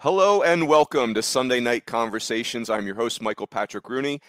Hello and welcome to Sunday Night Conversations. I'm your host, Michael Patrick Rooney,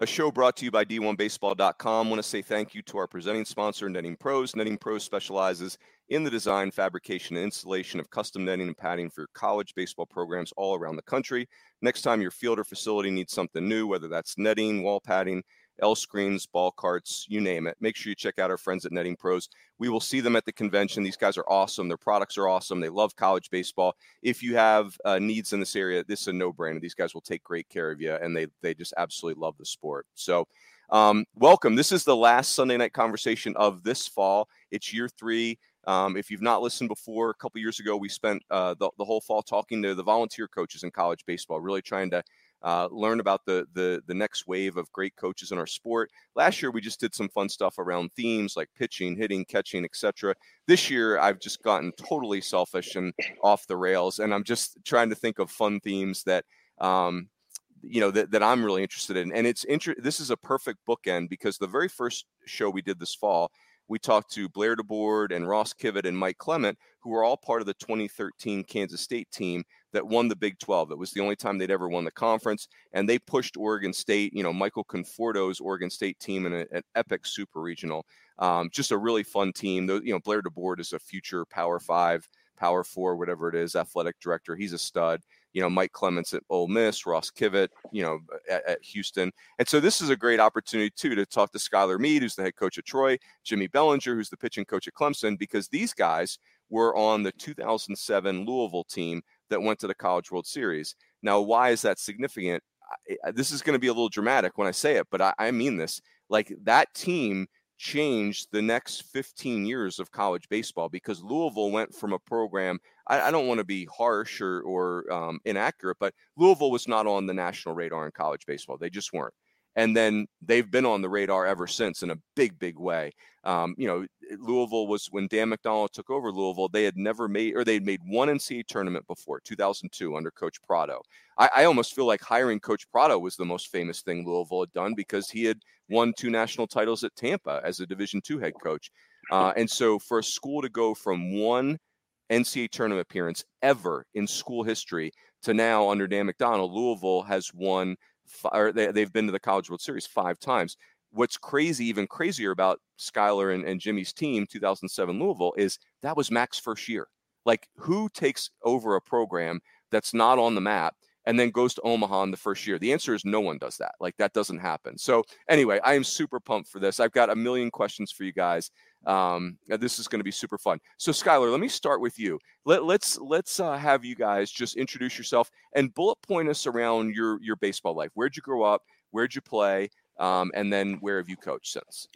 a show brought to you by D1Baseball.com. I want to say thank you to our presenting sponsor, Netting Pros. Netting Pros specializes in the design, fabrication, and installation of custom netting and padding for college baseball programs all around the country. Next time your field or facility needs something new, whether that's netting, wall padding, L screens, ball carts, you name it. Make sure you check out our friends at Netting Pros. We will see them at the convention. These guys are awesome. Their products are awesome. They love college baseball. If you have uh, needs in this area, this is a no-brainer. These guys will take great care of you, and they they just absolutely love the sport. So, um, welcome. This is the last Sunday night conversation of this fall. It's year three. Um, if you've not listened before, a couple years ago, we spent uh, the, the whole fall talking to the volunteer coaches in college baseball, really trying to uh, learn about the, the the next wave of great coaches in our sport. Last year we just did some fun stuff around themes like pitching, hitting, catching, etc. This year I've just gotten totally selfish and off the rails, and I'm just trying to think of fun themes that um, you know that, that I'm really interested in. And it's inter- this is a perfect bookend because the very first show we did this fall we talked to Blair DeBoard and Ross Kivett and Mike Clement, who were all part of the 2013 Kansas State team that won the Big 12. It was the only time they'd ever won the conference, and they pushed Oregon State. You know, Michael Conforto's Oregon State team in a, an epic super regional. Um, just a really fun team. You know, Blair DeBoard is a future Power Five, Power Four, whatever it is, athletic director. He's a stud you know, Mike Clements at Ole Miss, Ross Kivett, you know, at, at, Houston. And so this is a great opportunity, too, to talk to Skylar Meade, who's the head coach at Troy, Jimmy Belanger, who's the pitching coach at Clemson, because these guys were on the 2007 Louisville team that went to the College World Series. Now, why is that significant? I, this is going to be a little dramatic when I say it, but I, I mean this. Like that team changed the next 15 years of college baseball because Louisville went from a program. I, I don't want to be harsh or, or um, inaccurate, but Louisville was not on the national radar in college baseball. They just weren't. And then they've been on the radar ever since in a big, big way. Um, you know, Louisville was when Dan McDonnell took over Louisville, they had never made or they had made one NCAA tournament before 2002 under Coach Prado. I, I almost feel like hiring Coach Prado was the most famous thing Louisville had done because he had won two national titles at Tampa as a Division two head coach. Uh, and so for a school to go from one NCAA tournament appearance ever in school history to now under Dan McDonnell, Louisville has won, or they, they've been to the College World Series five times. What's crazy, even crazier about Skylar and, and Jimmy's team, 2007 Louisville, is that was Mac's first year. Like, who takes over a program that's not on the map and then goes to Omaha in the first year? The answer is no one does that. Like that doesn't happen. So anyway, I am super pumped for this. I've got a million questions for you guys. Um, this is going to be super fun. So Skylar, let me start with you. Let, us let's, let's uh, have you guys just introduce yourself and bullet point us around your your baseball life. Where'd you grow up? Where'd you play? Um, and then where have you coached since?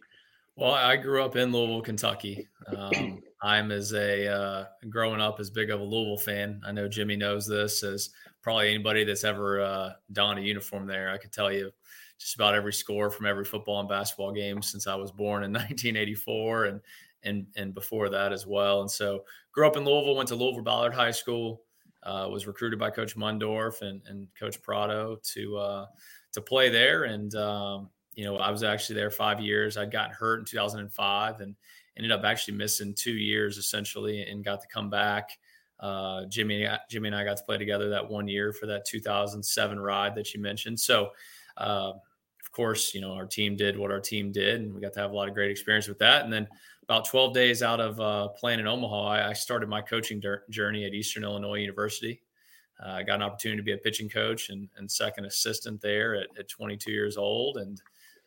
Well, I grew up in Louisville, Kentucky. Um, I'm as a uh, growing up as big of a Louisville fan. I know Jimmy knows this as probably anybody that's ever uh, donned a uniform there. I could tell you just about every score from every football and basketball game since I was born in 1984 and and and before that as well. And so grew up in Louisville, went to Louisville Ballard High School, uh, was recruited by Coach Mundorf and, and Coach Prado to uh, to play there. And um, you know, I was actually there five years. I'd gotten hurt in 2005 and ended up actually missing two years essentially, and got to come back. Uh, Jimmy, Jimmy and I got to play together that one year for that 2007 ride that you mentioned. So, uh, of course, you know, our team did what our team did, and we got to have a lot of great experience with that. And then about 12 days out of uh, playing in Omaha, I, I started my coaching der- journey at Eastern Illinois University. Uh, I got an opportunity to be a pitching coach and, and second assistant there at, at 22 years old, and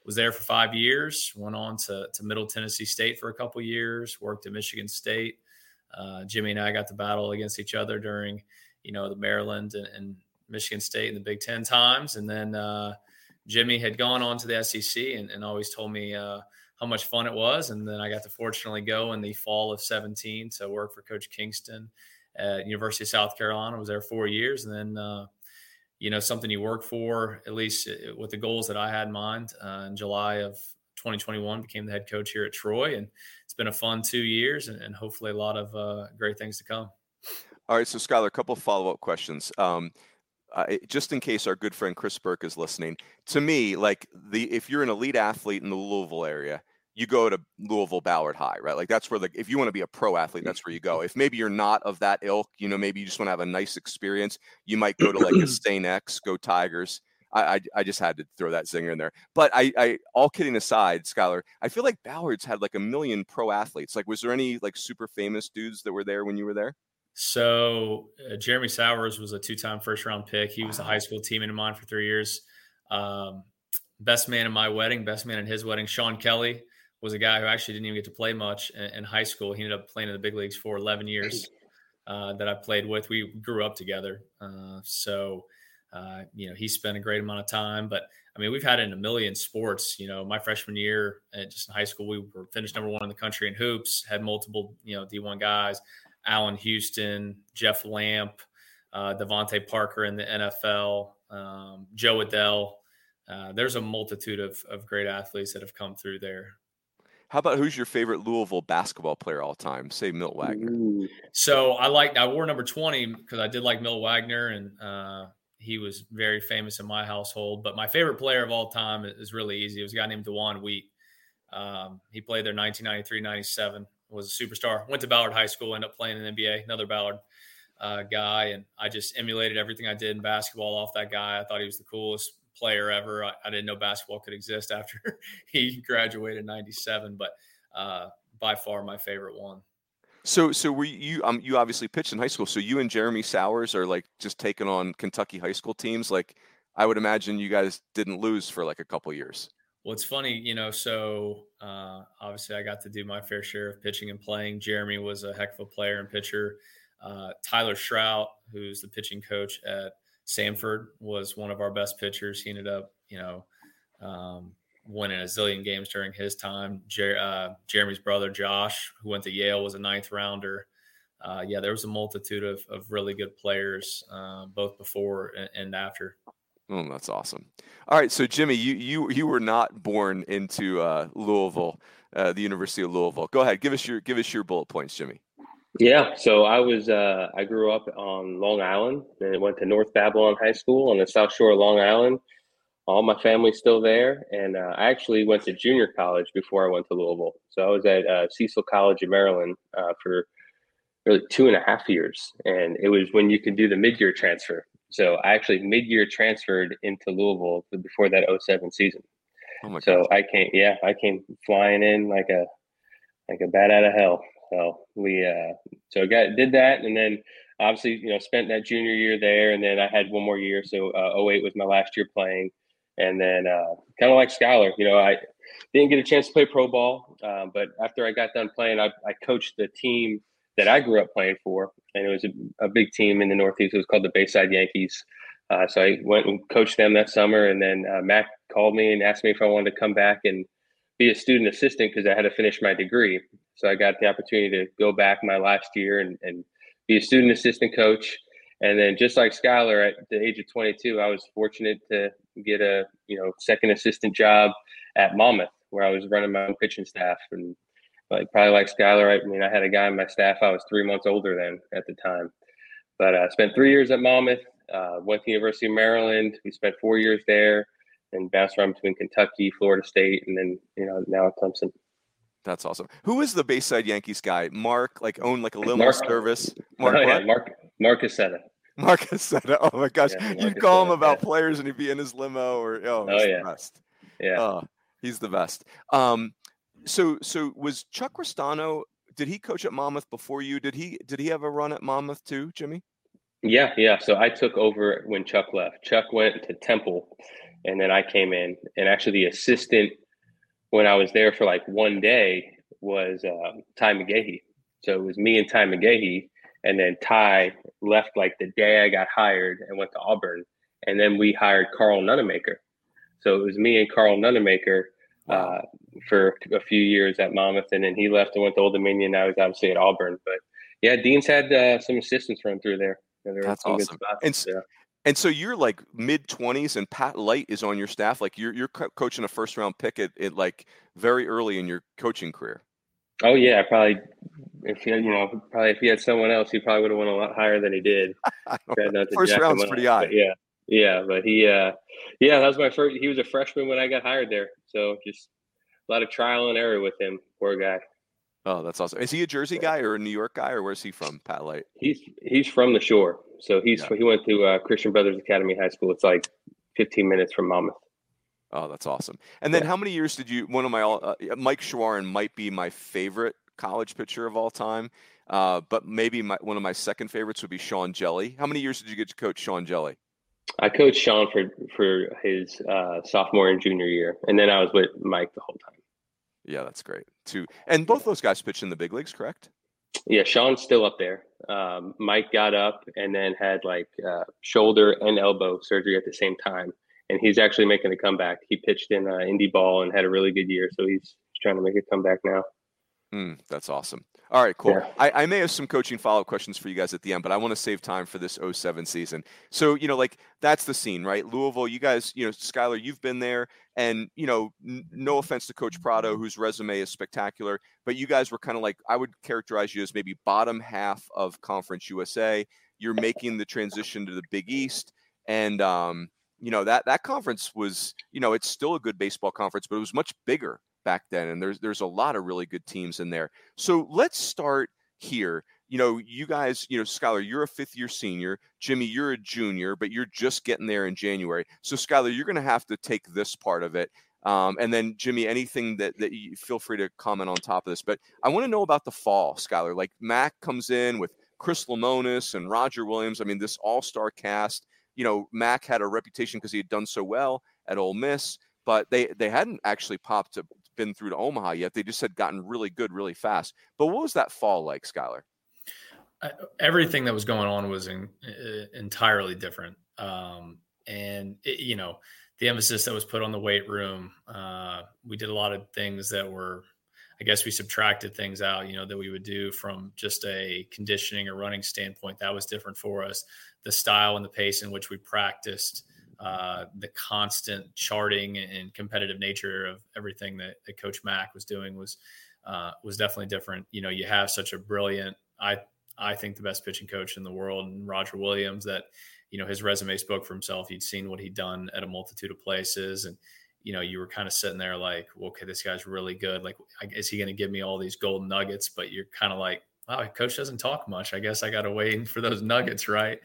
was there for five years. Went on to, to Middle Tennessee State for a couple years. Worked at Michigan State. Uh, Jimmy and I got to battle against each other during, you know, the Maryland and, and Michigan State in the Big Ten times, and then uh, Jimmy had gone on to the SEC and, and always told me uh, how much fun it was. And then I got to fortunately go in the fall of 17 to work for Coach Kingston at University of South Carolina. I was there four years, and then uh, you know something you work for at least uh, with the goals that I had in mind. Uh, in July of 2021, became the head coach here at Troy, and it's been a fun two years, and, and hopefully a lot of uh, great things to come. All right, so Skylar, a couple follow up questions. Um, uh, just in case our good friend Chris Burke is listening, to me, like the if you're an elite athlete in the Louisville area, you go to Louisville Ballard High, right? Like that's where the if you want to be a pro athlete, that's where you go. If maybe you're not of that ilk, you know, maybe you just want to have a nice experience, you might go to like a St. X, go Tigers. I, I, I just had to throw that zinger in there. But I, I all kidding aside, Skylar, I feel like Ballard's had like a million pro athletes. Like, was there any like super famous dudes that were there when you were there? So uh, Jeremy Sowers was a two-time first-round pick. He was wow. a high school teammate of mine for three years. Um, best man in my wedding, best man in his wedding. Sean Kelly was a guy who actually didn't even get to play much in, in high school. He ended up playing in the big leagues for 11 years uh, that I played with. We grew up together. Uh, so, uh, you know, he spent a great amount of time. But I mean, we've had it in a million sports. You know, my freshman year, just in high school, we were finished number one in the country in hoops, had multiple, you know, D1 guys, Allan Houston, Jeff Lamp, uh, DeVante Parker in the NFL, um, Jo Adell. Uh, there's a multitude of, of great athletes that have come through there. How about who's your favorite Louisville basketball player all time? Say Milt Wagner. So I like I wore number twenty because I did like Milt Wagner, and uh, he was very famous in my household. But my favorite player of all time is really easy. It was a guy named DeJuan Wheat. Um, he played there 1993, 97. Was a superstar. Went to Ballard High School. Ended up playing in the NBA. Another Ballard uh, guy, and I just emulated everything I did in basketball off that guy. I thought he was the coolest player ever. I, I, didn't know basketball could exist after he graduated in '97, but uh, by far my favorite one. So, so were you? Um, you obviously pitched in high school. So you and Jeremy Sowers are like just taking on Kentucky high school teams. Like, I would imagine you guys didn't lose for like a couple years. Well, it's funny, you know. So uh, obviously, I got to do my fair share of pitching and playing. Jeremy was a heck of a player and pitcher. Uh, Tyler Shrout, who's the pitching coach at Sanford, was one of our best pitchers. He ended up, you know, um, winning a zillion games during his time. Jer- uh, Jeremy's brother Josh, who went to Yale, was a ninth rounder. Uh, yeah, there was a multitude of, of really good players, uh, both before and, and after. Oh, that's awesome. All right, so Jimmy, you you you were not born into uh, Louisville, uh, the University of Louisville. Go ahead, give us your give us your bullet points, Jimmy. Yeah, so I was uh, I grew up on Long Island and went to North Babylon High School on the South Shore of Long Island. All my family's still there, and uh, I actually went to junior college before I went to Louisville. So I was at uh, Cecil College in Maryland uh, for really two and a half years, and it was when you could do the mid-year transfer. So I actually mid-year transferred into Louisville before that 07 season. Oh so I came, yeah, I came flying in like a like a bat out of hell. So we uh, so got did that, and then obviously you know spent that junior year there, and then I had one more year. So uh, 08 was my last year playing, and then uh, kind of like Skylar, you know, I didn't get a chance to play pro ball, uh, but after I got done playing, I, I coached the team that I grew up playing for, and it was a, a big team in the Northeast. It was called the Bayside Yankees. Uh, so I went and coached them that summer, and then uh, Matt called me and asked me if I wanted to come back and be a student assistant because I had to finish my degree. So I got the opportunity to go back my last year and, and be a student assistant coach. And then just like Skylar at the age of 22, I was fortunate to get a, you know, second assistant job at Monmouth where I was running my own pitching staff. And like probably like Skylar, I mean, I had a guy on my staff. I was three months older than at the time, but I uh, spent three years at Monmouth, uh, went to University of Maryland. We spent four years there and bounced around between Kentucky, Florida State, and then, you know, now at Clemson. That's awesome. Who is the Bayside Yankees guy? Mark, like own like a limo Mark, service. Mark, oh, yeah, Mark, Mark Accetta. Mark Accetta. Oh my gosh, yeah, you'd call him about yeah. players and he'd be in his limo or oh, oh yeah. Yeah. Uh, he's the best. Um, so so was Chuck Ristano? Did he coach at Monmouth before you? Did he did he have a run at Monmouth too, Jimmy? Yeah, yeah. So I took over when Chuck left. Chuck went to Temple, and then I came in. And actually, the assistant when I was there for like one day was um, Ty McGahee. So it was me and Ty McGahee, and then Ty left like the day I got hired and went to Auburn, and then we hired Karl Nonemaker. So it was me and Karl Nonemaker wow. uh, for a few years at Monmouth, and then he left and went to Old Dominion. Now he's obviously at Auburn, but yeah, Dean's had uh, some assistants run through there. That's awesome. And, yeah. and so you're like mid twenties, and Pat Light is on your staff. Like you're you're co- coaching a first round pick at, at like very early in your coaching career. Oh yeah, probably. If he, you know, probably if he had someone else, he probably would have went a lot higher than he did. first round's pretty high. yeah, yeah, but he, uh, yeah, that was my first. He was a freshman when I got hired there, so just a lot of trial and error with him. Poor guy. Oh, that's awesome. Is he a Jersey guy or a New York guy, or where's he from, Pat Light? He's he's from the shore, so he's yeah. he went to uh, Christian Brothers Academy High School. It's like 15 minutes from Monmouth. Oh, that's awesome. And then, yeah. how many years did you? One of my uh, Mike Shawaryn might be my favorite college pitcher of all time, uh, but maybe my, one of my second favorites would be Sean Hjelle. How many years did you get to coach Sean Hjelle? I coached Sean for for his uh, sophomore and junior year, and then I was with Mike the whole time. Yeah, that's great too. And both those guys pitched in the big leagues, correct? Yeah, Sean's still up there. Um, Mike got up and then had like uh, shoulder and elbow surgery at the same time, and he's actually making a comeback. He pitched in uh, indie ball and had a really good year, so he's trying to make a comeback now. Mm, that's awesome. All right, cool. Yeah. I, I, may have some coaching follow up questions for you guys at the end, but I want to save time for this 07 season. So, you know, like that's the scene, right? Louisville, you guys, you know, Skylar, you've been there. And, you know, n- no offense to Coach Prado, whose resume is spectacular, but you guys were kind of like, I would characterize you as maybe bottom half of Conference USA. You're making the transition to the Big East. And, um, you know, that, that conference was, you know, it's still a good baseball conference, but it was much bigger back then, and there's there's a lot of really good teams in there. So let's start here. You know, you guys, you know, Skylar, you're a fifth year senior. Jimmy, you're a junior, but you're just getting there in January. So, Skylar, you're going to have to take this part of it. Um, and then, Jimmy, anything that, that you feel free to comment on top of this. But I want to know about the fall, Skylar. Like Mac comes in with Chris Lemonis and Roger Williams. I mean, this all star cast. You know, Mac had a reputation because he had done so well at Ole Miss, but they they hadn't actually popped to, been through to Omaha yet. They just had gotten really good really fast. But what was that fall like, Skylar? everything that was going on was in, uh, entirely different. Um, and it, you know, the emphasis that was put on the weight room, uh, we did a lot of things that were, I guess we subtracted things out, you know, that we would do from just a conditioning or running standpoint. That was different for us. The style and the pace in which we practiced, uh, the constant charting and competitive nature of everything that, that Coach Mac was doing was uh, was definitely different. You know, you have such a brilliant, I I think the best pitching coach in the world, and Roger Williams. That you know his resume spoke for himself. He'd seen what he'd done at a multitude of places, and you know you were kind of sitting there like, well, okay, this guy's really good. Like, is he going to give me all these golden nuggets? But you're kind of like, wow, coach doesn't talk much. I guess I got to wait for those nuggets, right?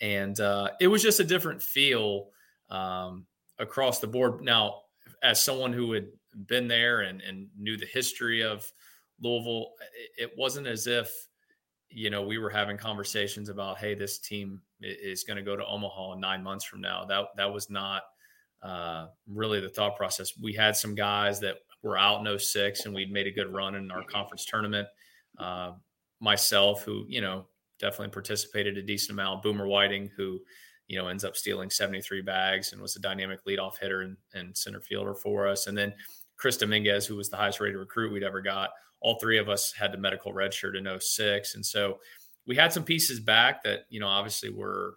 And uh, it was just a different feel um, across the board. Now, as someone who had been there and, and knew the history of Louisville, it, wasn't as if you know we were having conversations about, hey, this team is going to go to Omaha nine months from now. That that was not uh, really the thought process. We had some guys that were out in 06 and we'd made a good run in our conference tournament. Uh, myself, who you know definitely participated a decent amount. Boomer Whiting, who you know ends up stealing 73 bags and was a dynamic leadoff hitter and, and center fielder for us. And then Chris Dominguez, who was the highest rated recruit we'd ever got. All three of us had the medical redshirt in 06. And so we had some pieces back that, you know, obviously were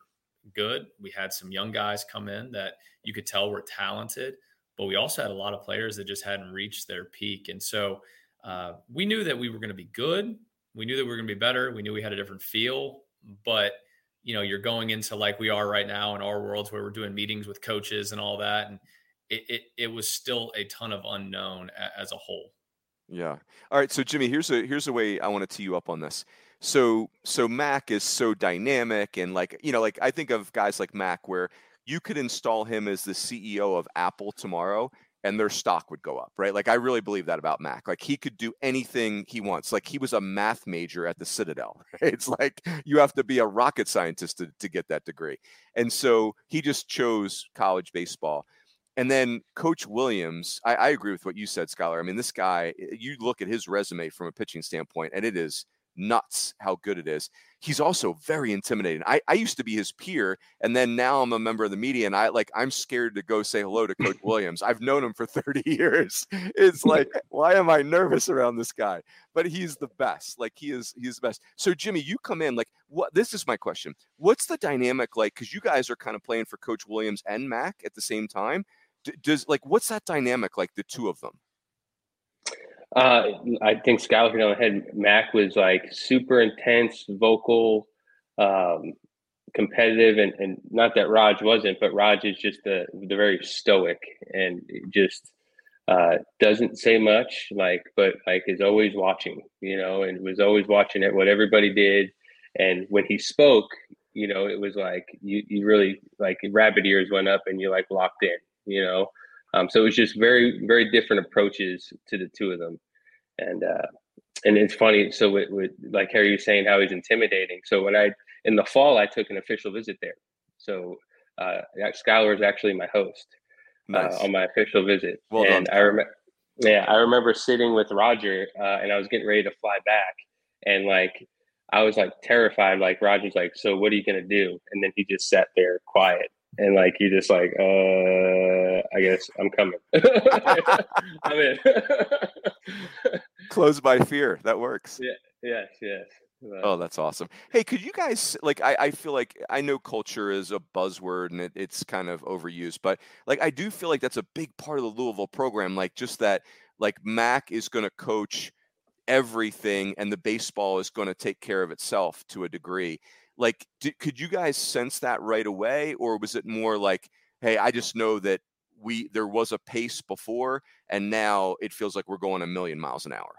good. We had some young guys come in that you could tell were talented, but we also had a lot of players that just hadn't reached their peak. And so uh, we knew that we were going to be good we knew that we were going to be better. We knew we had a different feel, but you know, you're going into like we are right now in our worlds where we're doing meetings with coaches and all that, and it it, it was still a ton of unknown as a whole. Yeah. All right. So Jimmy, here's a here's a way I want to tee you up on this. So so Mac is so dynamic and like you know like I think of guys like Mac where you could install him as the CEO of Apple tomorrow and their stock would go up, right? Like I really believe that about Mac. Like he could do anything he wants. Like he was a math major at the Citadel. Right? It's like you have to be a rocket scientist to, to get that degree. And so he just chose college baseball. And then Coach Williams, I, I agree with what you said, Skylar. I mean, this guy, you look at his resume from a pitching standpoint, and it is nuts how good it is. He's also very intimidating. I, I used to be his peer, and then now I'm a member of the media, and I like I'm scared to go say hello to Coach Williams. I've known him for 30 years. It's like, why am I nervous around this guy? But he's the best. Like he is, he's the best. So Jimmy, you come in like what? This is my question. What's the dynamic like? Because you guys are kind of playing for Coach Williams and Mac at the same time. D- does like what's that dynamic like the two of them? Uh, I think Skylar hit on the head. Mac was like super intense, vocal, um, competitive, and, and not that Raj wasn't, but Raj is just the the very stoic and just uh, doesn't say much, like, but like is always watching, you know, and was always watching at what everybody did. And when he spoke, you know, it was like you you really like rabbit ears went up and you like locked in, you know. Um, so it was just very, very different approaches to the two of them. And, uh, and it's funny. So with, with like Harry was saying how he's intimidating. So when I, in the fall, I took an official visit there. So, uh, Skylar is actually my host uh, nice. uh, on my official visit. Well and done. I remember, yeah, I remember sitting with Roger, uh, and I was getting ready to fly back and like, I was like terrified. Like Roger's like, so what are you gonna do? And then he just sat there quiet and like you just like uh i guess i'm coming. I'm in. Closed by fear. That works. Yeah yes yes. Oh that's awesome. Hey could you guys like I, I feel like i know culture is a buzzword and it, it's kind of overused but like i do feel like that's a big part of the louisville program like just that like mac is going to coach everything and the baseball is going to take care of itself to a degree like did, could you guys sense that right away or was it more like hey i just know that we there was a pace before and now it feels like we're going a million miles an hour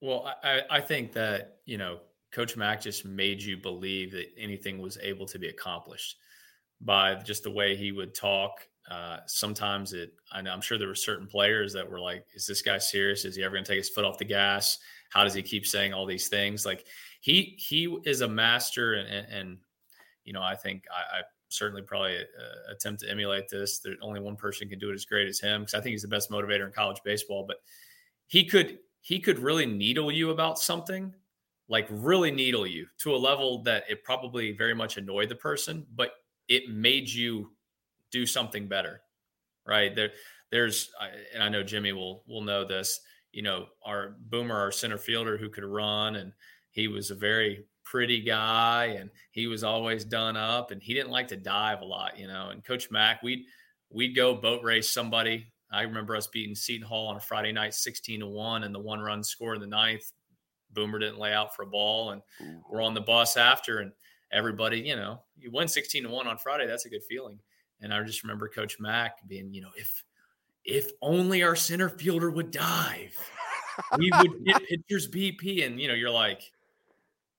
well i i think that you know coach mac just made you believe that anything was able to be accomplished by just the way he would talk uh, sometimes it I know, i'm sure there were certain players that were like is this guy serious? Is he ever going to take his foot off the gas? How does he keep saying all these things? Like he he is a master, and, and, and you know I think I, I certainly probably uh, attempt to emulate this. That only one person can do it as great as him because I think he's the best motivator in college baseball. But he could he could really needle you about something, like really needle you to a level that it probably very much annoyed the person, but it made you do something better, right? There, there's, and I know Jimmy will will know this. You know, our Boomer, our center fielder, who could run and he was a very pretty guy and he was always done up and he didn't like to dive a lot, you know. And Coach Mac, we'd we'd go boat race somebody. I remember us beating Seton Hall on a Friday night, 16 to 1, and the one run score in the ninth. Boomer didn't lay out for a ball, and Ooh. we're on the bus after, and everybody, you know, you win 16 to 1 on Friday, that's a good feeling. And I just remember Coach Mac being, you know, if if only our center fielder would dive, we would get pitchers BP. And you know, you're like,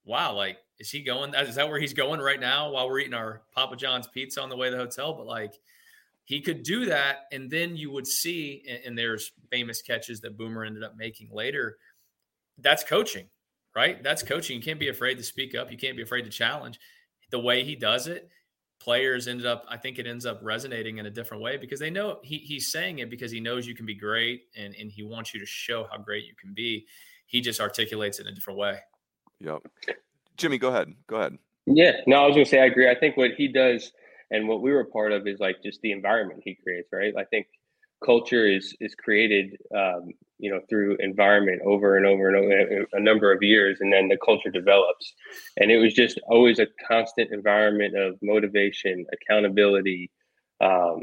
wow, like, is he going? Is that where he's going right now while we're eating our Papa John's pizza on the way to the hotel? But like, he could do that. And then you would see, and, and there's famous catches that Boomer ended up making later. That's coaching, right? That's coaching. You can't be afraid to speak up. You can't be afraid to challenge. The way he does it, players ended up, I think it ends up resonating in a different way because they know he, he's saying it because he knows you can be great and, and he wants you to show how great you can be. He just articulates it in a different way. Yep. Jimmy, go ahead. Go ahead. Yeah, no, I was gonna say I agree. I think what he does and what we were part of is like just the environment he creates, right? I think culture is is created, um, you know, through environment over and over and over a number of years, and then the culture develops. And it was just always a constant environment of motivation, accountability. Um,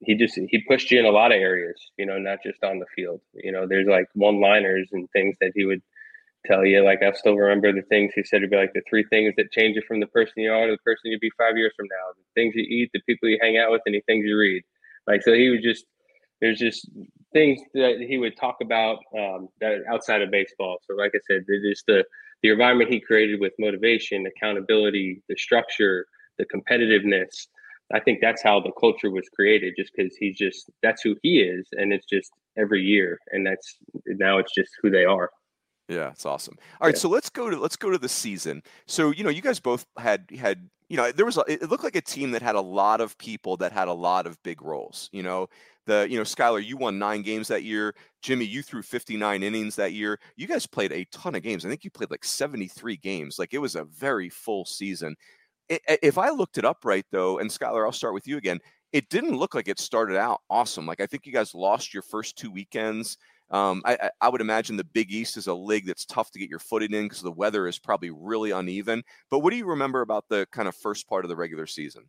he just he pushed you in a lot of areas, you know, not just on the field. You know, there's like one liners and things that he would tell you. Like I still remember the things he said to be like the three things that change you from the person you are to the person you'd be five years from now. The things you eat, the people you hang out with, and the things you read. Like so, he was just there's just things that he would talk about um, that outside of baseball. So, like I said, just the the environment he created with motivation, accountability, the structure, the competitiveness. I think that's how the culture was created, just because he's just that's who he is, and it's just every year, and that's now it's just who they are. Yeah, it's awesome. All right, yeah. so let's go to let's go to the season. So you know, you guys both had had you know there was a, it looked like a team that had a lot of people that had a lot of big roles. You know, the you know Skylar, you won nine games that year. Jimmy, you threw 59 innings that year. You guys played a ton of games. I think you played like 73 games. Like it was a very full season. If I looked it up right though, and Skylar, I'll start with you again. It didn't look like it started out awesome. Like I think you guys lost your first two weekends. Um, I, I, would imagine the Big East is a league that's tough to get your footing in because the weather is probably really uneven. But what do you remember about the kind of first part of the regular season?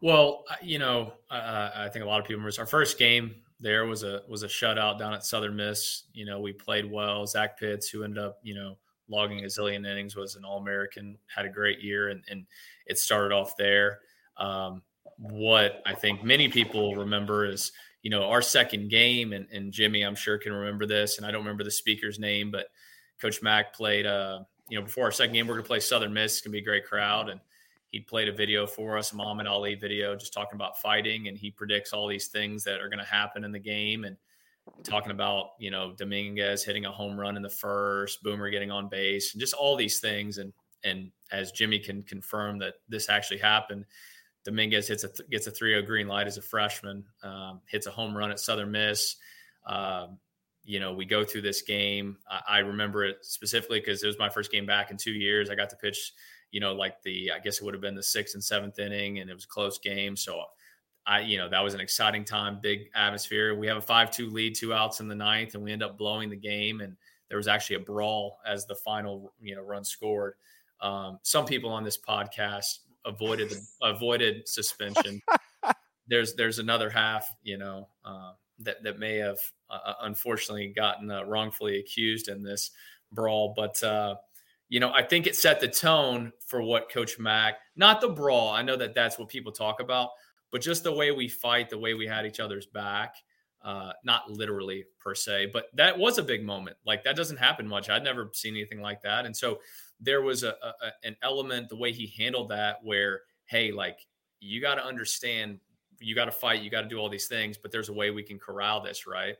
Well, you know, uh, I think a lot of people remember our first game there was a was a shutout down at Southern Miss. You know, we played well. Zach Pitts, who ended up, you know, logging a zillion innings, was an All American, had a great year, and, and it started off there. Um, what I think many people remember is you know, our second game, and, and Jimmy, I'm sure can remember this, and I don't remember the speaker's name, but Coach Mac played, uh, you know, before our second game, we're going to play Southern Miss. It's to be a great crowd. And he played a video for us, Muhammad Ali video, just talking about fighting. And he predicts all these things that are going to happen in the game. And talking about, you know, Dominguez hitting a home run in the first, Boomer getting on base, and just all these things. And, and as Jimmy can confirm that this actually happened, Dominguez hits a th- gets a 3-0 green light as a freshman, um, hits a home run at Southern Miss. Um, you know, we go through this game. I, I remember it specifically because it was my first game back in two years. I got to pitch, you know, like the I guess it would have been the sixth and seventh inning, and it was a close game. So I, you know, that was an exciting time, big atmosphere. We have a five-two lead, two outs in the ninth, and we end up blowing the game. And there was actually a brawl as the final, you know, run scored. Um, some people on this podcast avoided avoided suspension. there's there's another half, you know, uh, that that may have uh, uh, unfortunately gotten uh, wrongfully accused in this brawl, but uh, you know, I think it set the tone for what Coach Mac, not the brawl. I know that that's what people talk about, but just the way we fight, the way we had each other's back. Uh, not literally per se, but that was a big moment. Like that doesn't happen much. I'd never seen anything like that, and so there was a, a an element the way he handled that where hey like you got to understand you got to fight you got to do all these things but there's a way we can corral this right?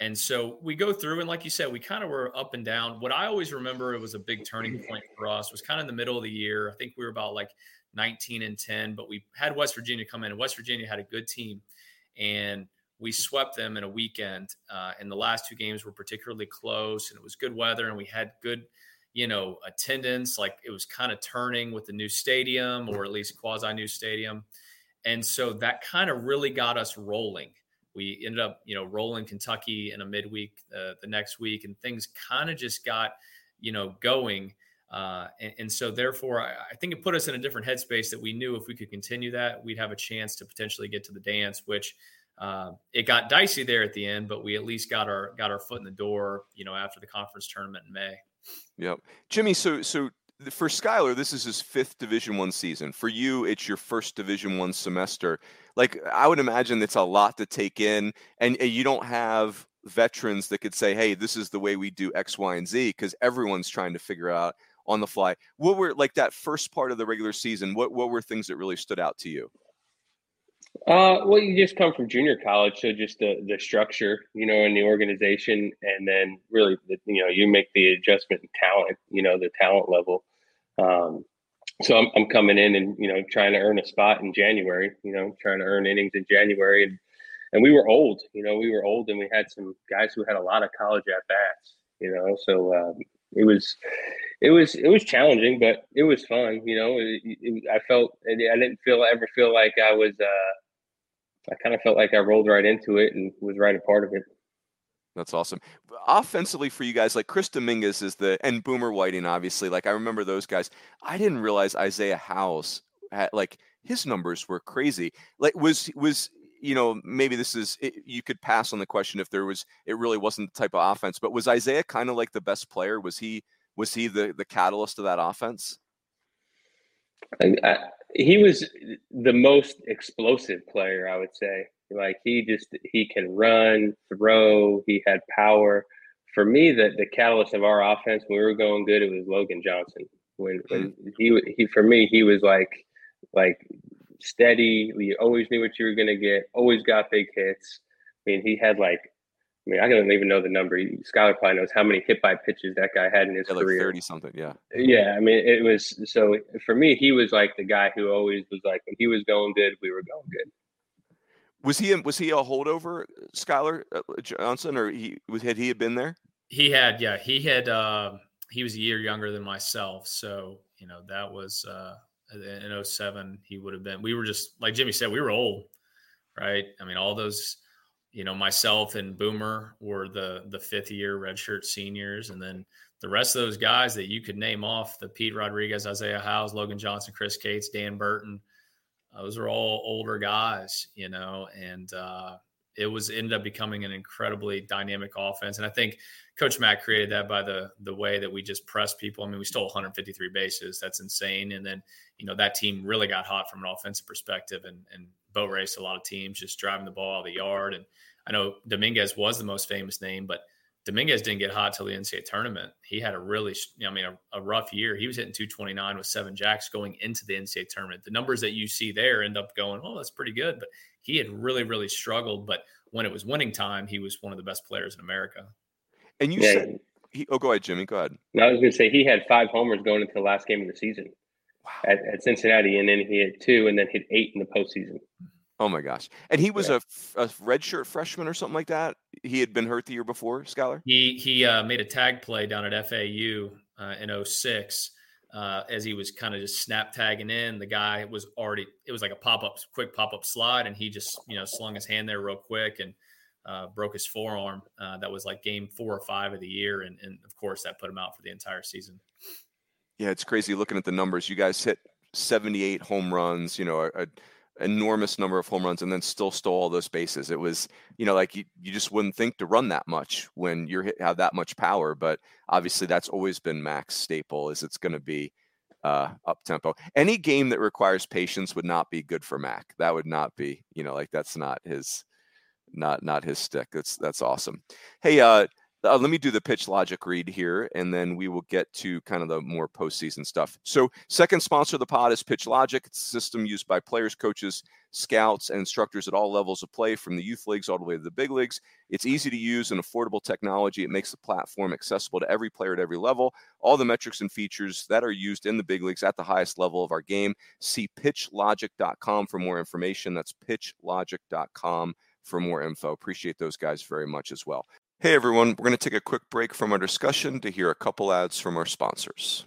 And so we go through and like you said we kind of were up and down. What i always remember it was a big turning point for us was kind of in the middle of the year. I think we were about like 19 and 10 but we had west virginia come in and west virginia had a good team and we swept them in a weekend uh, and the last two games were particularly close and it was good weather and we had good you know, attendance. Like it was kind of turning with the new stadium or at least quasi new stadium. And so that kind of really got us rolling. We ended up, you know, rolling Kentucky in a midweek uh, the next week, and things kind of just got, you know, going. Uh, and, and, so, therefore, I, I, think it put us in a different headspace that we knew if we could continue that, we'd have a chance to potentially get to the dance. Which uh, it got dicey there at the end, but we at least got our got our foot in the door, you know, after the conference tournament in May. Yep. Jimmy, so so for Skylar, this is his fifth Division One season. For you, it's your first Division One semester. Like I would imagine it's a lot to take in, and, and you don't have veterans that could say, "Hey, this is the way we do X, Y, and Z," because everyone's trying to figure out on the fly. What were like that first part of the regular season? What what were things that really stood out to you? Uh, well, you just come from junior college, so just the the structure, you know, and the organization, and then really, you know, you make the adjustment in talent, you know, the talent level. Um, so I'm I'm coming in and you know trying to earn a spot in January, you know, trying to earn innings in January, and and we were old, you know, we were old, and we had some guys who had a lot of college at bats, you know, so um, it was it was it was challenging, but it was fun. You know, it, it, I felt I didn't feel ever feel like I was. Uh, I kind of felt like I rolled right into it and was right a part of it. That's awesome. Offensively for you guys, like Chris Dominguez is the and Boomer Whiting, obviously. Like I remember those guys. I didn't realize Isaiah Howes had like his numbers were crazy. Like was was you know maybe this is it, you could pass on the question if there was it really wasn't the type of offense, but was Isaiah kind of like the best player? Was he was he the the catalyst of that offense? I, I, he was the most explosive player, I would say. Like he just he can run, throw. He had power. For me, the the catalyst of our offense when we were going good, it was Logan Johnson. When when hmm. he he for me he was like like steady. You always knew what you were going to get. Always got big hits. I mean, he had like, I mean, I don't even know the number. Skylar probably knows how many hit by pitches that guy had in his yeah, career. Like Thirty something, yeah. Yeah, I mean, it was so for me. He was like the guy who always was like, when he was going good, we were going good. Was he was he a holdover, Skylar uh, Johnson, or he was had he had been there? He had, yeah, he had. Uh, he was a year younger than myself, so you know that was uh, in 07 he would have been. We were just like Jimmy said, we were old, right? I mean, all those, you know, myself and Boomer were the the fifth year redshirt seniors, and then the rest of those guys that you could name off the Pete Rodriguez, Isaiah Howes, Logan Johnson, Chris Cates, Dan Burton those are all older guys, you know, and uh, it was ended up becoming an incredibly dynamic offense. And I think Coach Mac created that by the the way that we just press people. I mean, we stole 153 bases. That's insane. And then, you know, that team really got hot from an offensive perspective and and boat raced a lot of teams just driving the ball out of the yard. And I know Dominguez was the most famous name, but Dominguez didn't get hot till the NCAA tournament. He had a really, I mean, a, a, rough year. He was hitting 229 with seven jacks going into the NCAA tournament. The numbers that you see there end up going, oh, that's pretty good. But he had really, really struggled. But when it was winning time, he was one of the best players in America. And you yeah. said, he, oh, go ahead, Jimmy. Go ahead. No, I was going to say he had five homers going into the last game of the season wow. at, at Cincinnati, and then he hit two, and then hit eight in the postseason. Oh my gosh! And he was yeah. a, a redshirt freshman or something like that. He had been hurt the year before, Skylar. He he uh, made a tag play down at FAU uh, in 06 uh, as he was kind of just snap tagging in. The guy was already. It was like a pop up, quick pop up slide, and he just you know slung his hand there real quick and uh, broke his forearm. Uh, that was like game four or five of the year, and and of course that put him out for the entire season. Yeah, it's crazy looking at the numbers. You guys hit 78 home runs. You know, a, a enormous number of home runs and then still stole all those bases. It was, you know, like you, you just wouldn't think to run that much when you have that much power. But obviously, that's always been Mac's staple. Is it's going to be uh, up tempo. Any game that requires patience would not be good for Mac. That would not be, you know, like that's not his, not not his stick. That's that's awesome. Hey, uh, uh, let me do the pitchLogic read here, and then we will get to kind of the more postseason stuff. So, second sponsor of the pod is pitchLogic. It's a system used by players, coaches, scouts, and instructors at all levels of play, from the youth leagues all the way to the big leagues. It's easy to use and affordable technology. It makes the platform accessible to every player at every level. All the metrics and features that are used in the big leagues at the highest level of our game. See pitchlogic.com for more information. That's pitchlogic.com for more info. Appreciate those guys very much as well. Hey everyone, we're going to take a quick break from our discussion to hear a couple ads from our sponsors.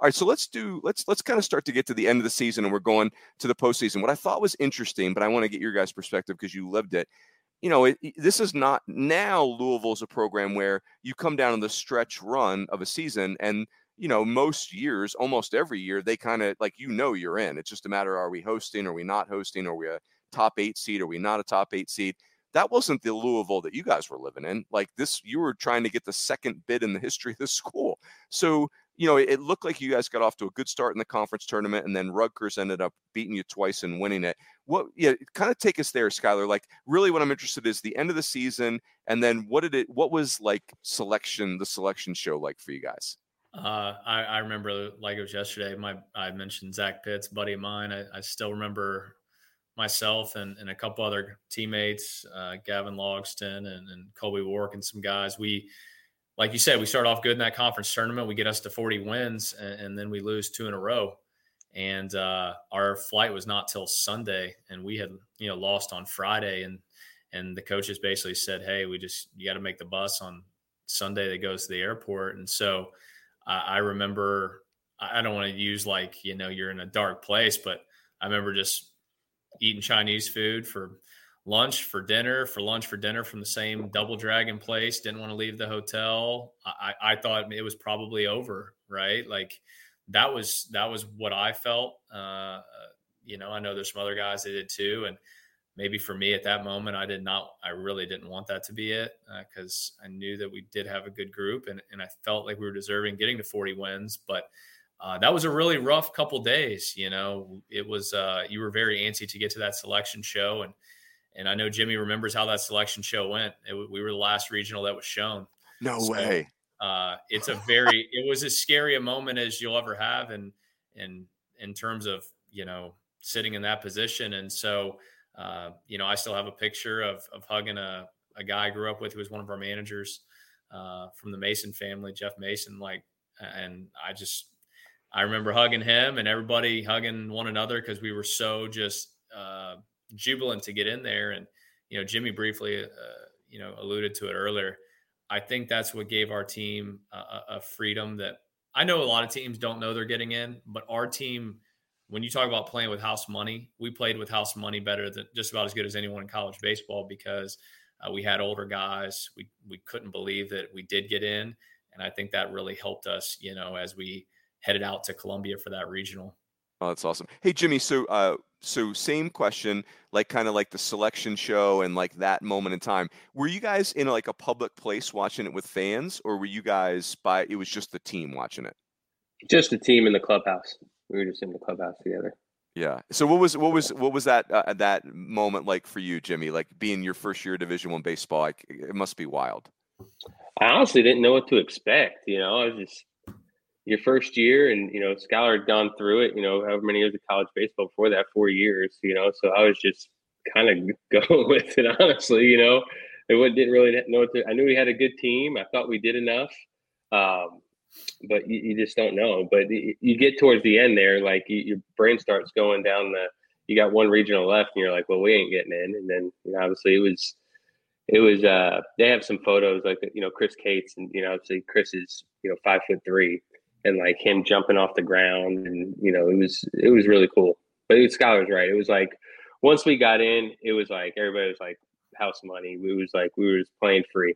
All right, so let's do let's let's kind of start to get to the end of the season, and we're going to the postseason. What I thought was interesting, but I want to get your guys' perspective because you lived it. You know, it, this is not now Louisville's a program where you come down in the stretch run of a season, and you know, most years, almost every year, they kind of like you know you're in. It's just a matter: are we hosting? Are we not hosting? Are we a top eight seed? Are we not a top eight seed? that wasn't the Louisville that you guys were living in. Like this, you were trying to get the second bid in the history of the school. So, you know, it, looked like you guys got off to a good start in the conference tournament, and then Rutgers ended up beating you twice and winning it. What, yeah, kind of take us there, Skylar. Like, really, what I'm interested is the end of the season, and then what did it? What was like selection, the selection show like for you guys? Uh, I, I remember like it was yesterday. My I mentioned Zach Pitts, buddy of mine. I, I still remember myself and, and a couple other teammates, uh, Gavin Logston and, and Colby Warwick and some guys. We, like you said, we start off good in that conference tournament. We get us to 40 wins and, and then we lose two in a row. And uh, our flight was not till Sunday, and we had you know lost on Friday, and and the coaches basically said, "Hey, we just you got to make the bus on Sunday that goes to the airport." And so I, I remember I don't want to use like you know you're in a dark place, but I remember just eating Chinese food for lunch, for dinner, for lunch, for dinner from the same Double Dragon place. Didn't want to leave the hotel. I, I thought it was probably over, right? Like that was that was what I felt. Uh, you know, I know there's some other guys that did too, and maybe for me at that moment, I did not. I really didn't want that to be it because uh, I knew that we did have a good group, and and I felt like we were deserving getting to 40 wins, but uh, that was a really rough couple days. You know, it was uh, you were very antsy to get to that selection show, and and I know Jimmy remembers how that selection show went. It, we were the last regional that was shown. No so, way. Uh, it's a very it was as scary a moment as you'll ever have, and and in terms of you know sitting in that position, and so uh, you know I still have a picture of of hugging a a guy I grew up with who was one of our managers uh, from the Mason family, Jeff Mason. Like, and I just I remember hugging him and everybody hugging one another because we were so just uh, jubilant to get in there. And you know, Jimmy briefly, uh, you know, alluded to it earlier. I think that's what gave our team a, a freedom that I know a lot of teams don't know they're getting in, but our team, when you talk about playing with house money, we played with house money better than just about as good as anyone in college baseball because uh, we had older guys. We we couldn't believe that we did get in, and I think that really helped us. You know, as we headed out to Columbia for that regional. Oh, that's awesome. Hey, Jimmy. So, uh, so same question, like kind of like the selection show and like that moment in time. Were you guys in like a public place watching it with fans, or were you guys by? It was just the team watching it. Just the team in the clubhouse. We were just in the clubhouse together. Yeah. So what was what was what was that uh, that moment like for you, Jimmy? Like being your first year Division One baseball, like, it must be wild. I honestly didn't know what to expect. You know, I was just your first year and you know Skylar had gone through it you know however many years of college baseball before that four years you know so I was just kind of going with it honestly you know. It didn't really know what to, I knew we had a good team I thought we did enough um, but you, you, just don't know but you get towards the end there like you, your brain starts going down the you got one regional left and you're like well we ain't getting in and then you know obviously it was it was uh they have some photos like you know Chris Cates and you know obviously Chris is you know five foot three and like him jumping off the ground and you know it was it was really cool but it, Skylar's right it was like once we got in it was like everybody was like house money we was like we was playing free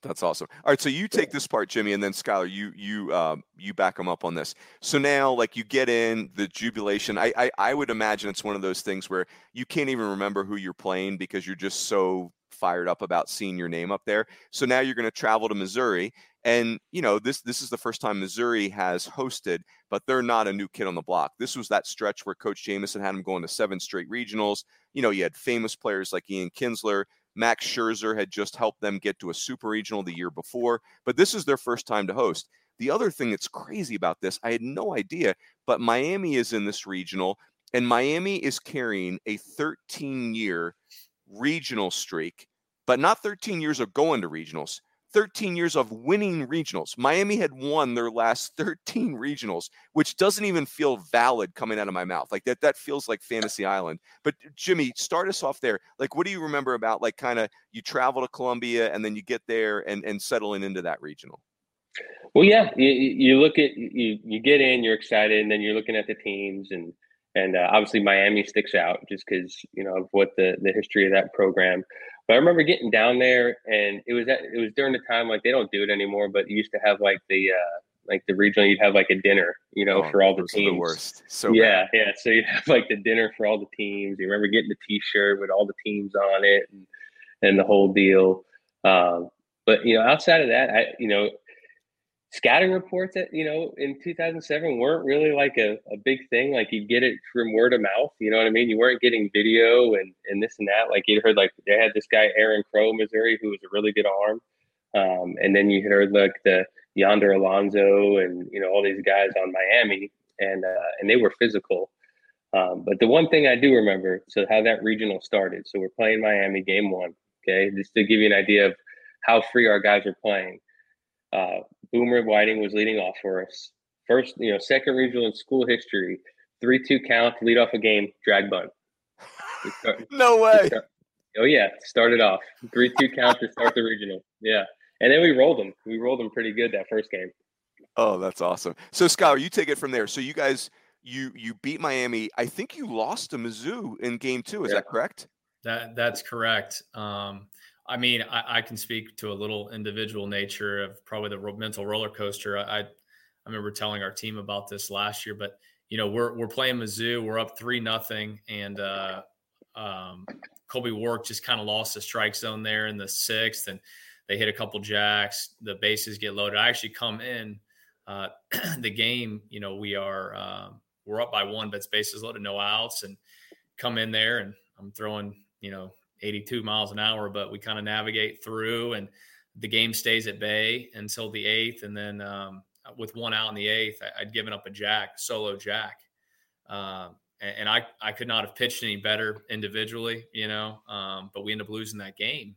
that's awesome. All right, so you take this part, Jimmy, and then Skylar, you you um, you back them up on this. So now, like, you get in the jubilation. I, I I would imagine it's one of those things where you can't even remember who you're playing because you're just so fired up about seeing your name up there. So now you're going to travel to Missouri, and you know, this this is the first time Missouri has hosted, but they're not a new kid on the block. This was that stretch where Coach Jamieson had them going to seven straight regionals. You know, you had famous players like Ian Kinsler. Max Scherzer had just helped them get to a super regional the year before, but this is their first time to host. The other thing that's crazy about this, I had no idea, but Miami is in this regional, and Miami is carrying a 13 year regional streak, but not 13 years of going to regionals. 13 years of winning regionals. Miami had won their last 13 regionals, which doesn't even feel valid coming out of my mouth. Like that, that feels like Fantasy Island. But Jimmy, start us off there. Like, what do you remember about like kind of you travel to Columbia and then you get there and, and settling into that regional? Well, yeah, you, you look at you you get in, you're excited, and then you're looking at the teams, and and uh, obviously Miami sticks out just because you know of what the the history of that program. But I remember getting down there, and it was at, it was during the time like they don't do it anymore, but you used to have like the uh, like the regional, you'd have like a dinner, you know, oh, for all the teams. The worst. So yeah, bad. yeah. So you'd have like the dinner for all the teams. You remember getting the T-shirt with all the teams on it and and the whole deal. Um, but you know, outside of that, I you know, scouting reports that you know in 2007 weren't really like a, a big thing. Like you'd get it from word of mouth. You know what I mean? You weren't getting video and and this and that. Like you heard like they had this guy Aaron Crow, Missouri, who was a really good arm. Um, and then you heard like the Yonder Alonso and you know all these guys on Miami, and uh, and they were physical. Um, but the one thing I do remember, so how that regional started. So we're playing Miami game one. Okay, just to give you an idea of how free our guys are playing. Uh, Boomer Whiting was leading off for us. First, you know, second regional in school history, three-two count, lead off a game, drag bunt. no way. Oh yeah, started off three-two count to start the regional. Yeah and then we rolled them. We rolled them pretty good that first game. Oh, that's awesome. So, Skylar, you take it from there. So, you guys, you you beat Miami. I think you lost to Mizzou in game two. Is yeah. that correct? That that's correct. Um, I mean, I, I, can speak to a little individual nature of probably the mental roller coaster. I, I remember telling our team about this last year, but you know, we're we're playing Mizzou. We're up three nothing, and uh, um, Colby Wark just kind of lost the strike zone there in the sixth, and they hit a couple jacks. The bases get loaded. I actually come in uh, the game. You know, we are um, we're up by one, but it's bases loaded, no outs, and come in there and I'm throwing you know 82 miles an hour, but we kind of navigate through and the game stays at bay until the eighth, and then um, with one out in the eighth, I, would given up a jack, solo jack. Um, and, and I, I could not have pitched any better individually, you know, um, but we end up losing that game.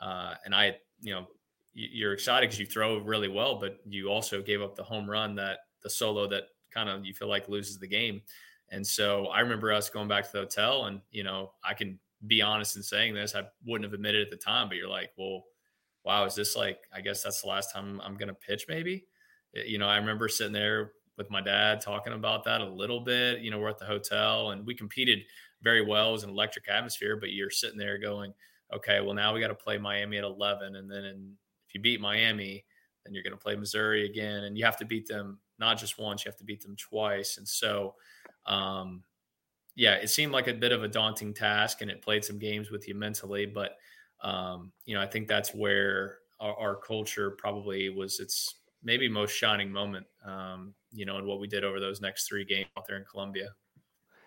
Uh, and I you know you're excited because you throw really well, but you also gave up the home run that the solo that kind of you feel like loses the game. And so I remember us going back to the hotel, and you know I can be honest in saying this. I wouldn't have admitted at the time, but you're like, well, wow, is this like? I guess that's the last time I'm going to pitch, maybe. You know, I remember sitting there with my dad talking about that a little bit. You know, we're at the hotel and we competed very well. It was an electric atmosphere, but you're sitting there going, okay, well now we got to play Miami at 11, and then in, if you beat Miami, then you're going to play Missouri again, and you have to beat them not just once, you have to beat them twice, and so. Um, yeah, it seemed like a bit of a daunting task, and it played some games with you mentally. But um, you know, I think that's where our, our, culture probably was its maybe most shining moment. Um, you know, and what we did over those next three games out there in Columbia.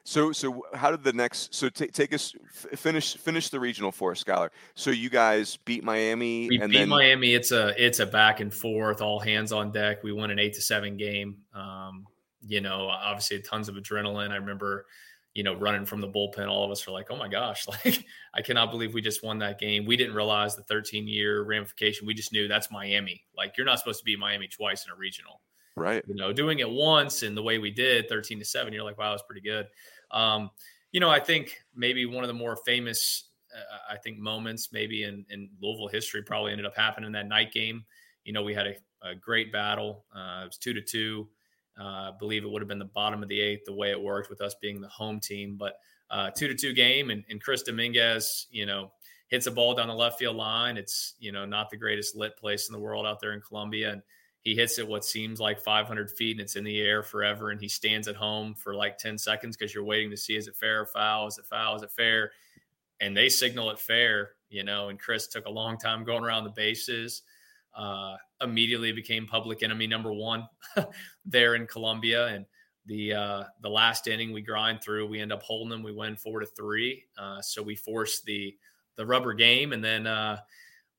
So, so how did the next? So t- take us finish finish the regional for us, Skylar. So you guys beat Miami. We and beat then... Miami. It's a it's a back and forth, all hands on deck. We won an eight to seven game. Um, you know, obviously tons of adrenaline. I remember, you know, running from the bullpen. All of us were like, "Oh my gosh!" Like, I cannot believe we just won that game. We didn't realize the 13 year ramification. We just knew that's Miami. Like, you're not supposed to be Miami twice in a regional. Right. You know, doing it once and the way we did, 13 to seven, you're like, "Wow, it's pretty good." Um, you know, I think maybe one of the more famous, uh, I think, moments maybe in, in Louisville history probably ended up happening in that night game. You know, we had a, a great battle. Uh, it was two to two. Uh, I believe it would have been the bottom of the eighth, the way it worked with us being the home team. But uh, two to two game, and, and Chris Dominguez, you know, hits a ball down the left field line. It's you know not the greatest lit place in the world out there in Columbia, and he hits it what seems like 500 feet and it's in the air forever and he stands at home for like 10 seconds because you're waiting to see is it fair or foul is it foul is it fair and they signal it fair you know and chris took a long time going around the bases uh, immediately became public enemy number one there in columbia and the uh, the last inning we grind through we end up holding them. We win four to three. Uh, so we force the the rubber game. And then uh,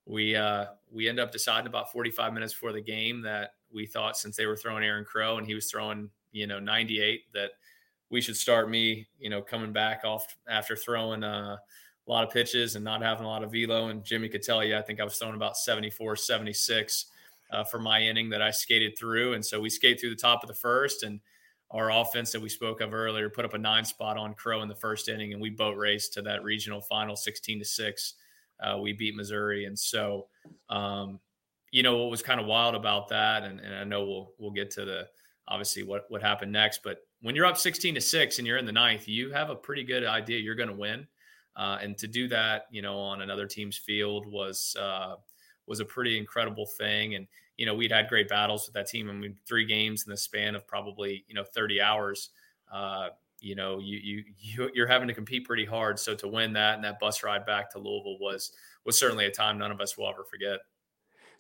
we uh, we end up deciding about 45 minutes before the game that we thought since they were throwing Aaron Crow and he was throwing you know 98 that we should start me you know coming back off after throwing uh, a lot of pitches and not having a lot of velo. And Jimmy could tell you I think I was throwing about 74 76 uh, for my inning that I skated through. And so we skated through the top of the first and our offense that we spoke of earlier put up a nine spot on Crow in the first inning and we boat raced to that regional final 16 to 6 uh, we beat Missouri, and so um, you know what was kind of wild about that, and, and I know we'll we'll get to the obviously what what happened next, but when you're up 16 to six and you're in the ninth, you have a pretty good idea you're going to win. Uh, and to do that, you know, on another team's field was uh, was a pretty incredible thing. And you know, we'd had great battles with that team. I mean, three games in the span of probably you know 30 hours. Uh, you know, you you you you're having to compete pretty hard. So to win that and that bus ride back to Louisville was was certainly a time none of us will ever forget.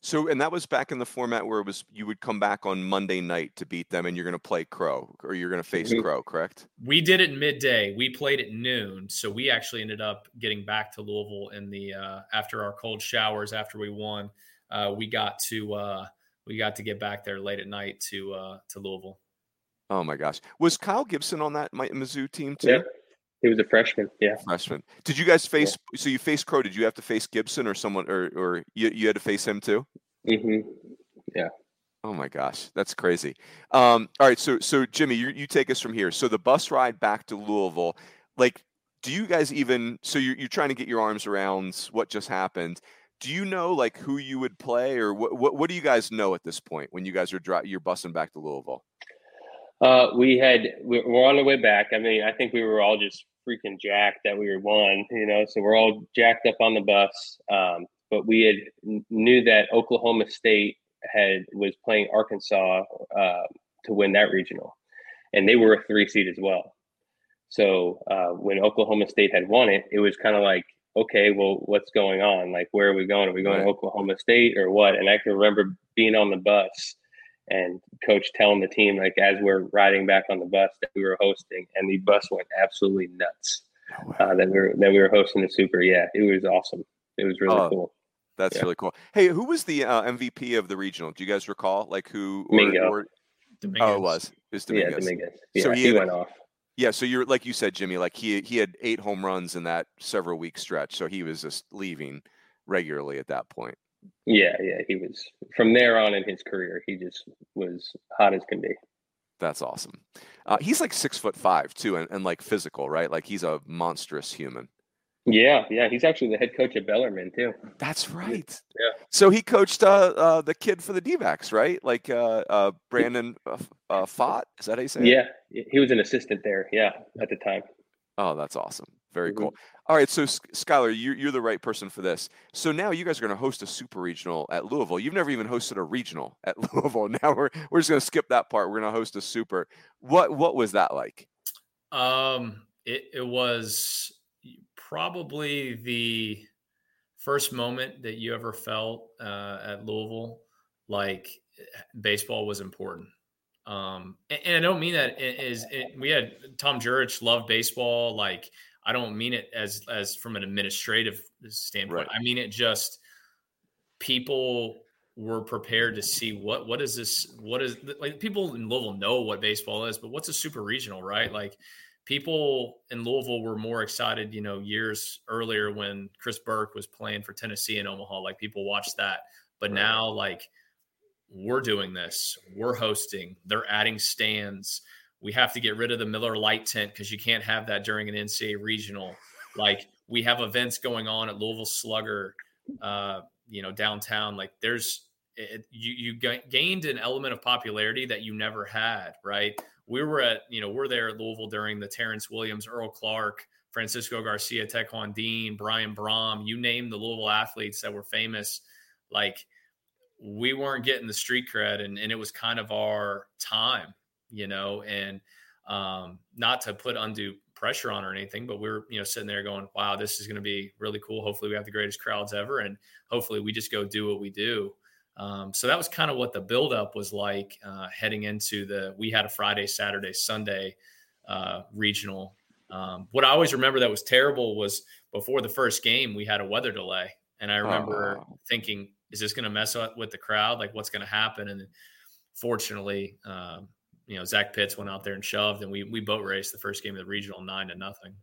So, and that was back in the format where it was you would come back on Monday night to beat them, and you're going to play Crow, or you're going to face mm-hmm. Crow, correct? We did it midday. We played at noon, so we actually ended up getting back to Louisville in the uh, after our cold showers after we won. Uh, we got to uh, we got to get back there late at night to uh, to Louisville. Oh my gosh, was Kyle Gibson on that Mizzou team too? Yeah. He was a freshman. Yeah, freshman. Did you guys face? Yeah. So you faced Crow. Did you have to face Gibson or someone, or or you, you had to face him too? Mm-hmm. Yeah. Oh my gosh, that's crazy. Um, all right, so so Jimmy, you you take us from here. So the bus ride back to Louisville, like, do you guys even? So you're you're trying to get your arms around what just happened. Do you know like who you would play, or what what, what do you guys know at this point when you guys are dri- you're busing back to Louisville? Uh, we had we we're on the way back. I mean, I think we were all just freaking jacked that we were won, you know. So we're all jacked up on the bus. Um, but we had knew that Oklahoma State had was playing Arkansas uh, to win that regional, and they were a three seed as well. So uh, when Oklahoma State had won it, it was kind of like, okay, well, what's going on? Like, where are we going? Are we going right. to Oklahoma State or what? And I can remember being on the bus and coach telling the team like as we're riding back on the bus that we were hosting and the bus went absolutely nuts uh, that we were that we were hosting the super. Yeah it was awesome. It was really uh, cool. that's yeah. really cool. Hey who was the uh, mvp of the regional? Do you guys recall? Like who Mingo. Or, oh it was. It was Dominguez. yeah Dominguez. Yeah so he, he went off. Yeah so you're like you said Jimmy like he he had eight home runs in that several week stretch so he was just leaving regularly at that point yeah, yeah, he was from there on in his career. He just was hot as can be. That's awesome. Uh, he's like six foot five too, and, and like physical, right? Like he's a monstrous human. Yeah, yeah, he's actually the head coach at Bellarmine too. That's right. Yeah. So he coached uh, uh, the kid for the D-backs, right? Like uh, uh, Brandon uh, uh, Pfaadt. Is that how you say? Yeah, it? he was an assistant there. Yeah, at the time. Oh, that's awesome. Very mm-hmm. cool. All right, so Skylar, you're, you're the right person for this. So now you guys are going to host a super regional at Louisville. You've never even hosted a regional at Louisville. Now we're we're just going to skip that part. We're going to host a super. What what was that like? Um, it it was probably the first moment that you ever felt uh, at Louisville like baseball was important. Um, and, and, I don't mean that is we had Tom Jurich love baseball like I don't mean it as as from an administrative standpoint. Right. I mean it just people were prepared to see what what is this what is like people in Louisville know what baseball is, but what's a super regional, right? Like people in Louisville were more excited, you know, years earlier when Chris Burke was playing for Tennessee in Omaha. Like people watched that, but right. now like we're doing this, we're hosting, they're adding stands we have to get rid of the Miller Lite tent because you can't have that during an NCAA regional. Like we have events going on at Louisville Slugger, uh, you know, downtown. Like there's it, you you gained an element of popularity that you never had, right? We were at you know we're there at Louisville during the Terrence Williams, Earl Clark, Francisco Garcia, Taquan Dean, Brian Brohm. You name the Louisville athletes that were famous. Like we weren't getting the street cred, and, and it was kind of our time you know, and um, not to put undue pressure on or anything, but we are you know, sitting there going, wow, this is going to be really cool. Hopefully we have the greatest crowds ever. And hopefully we just go do what we do. Um, so that was kind of what the buildup was like uh, heading into the, we had a Friday, Saturday, Sunday uh, regional. Um, what I always remember that was terrible was before the first game, we had a weather delay. And I remember oh. thinking, is this going to mess up with the crowd? Like what's going to happen? And fortunately, um, you know, Zach Pitts went out there and shoved, and we we boat raced the first game of the regional nine to nothing.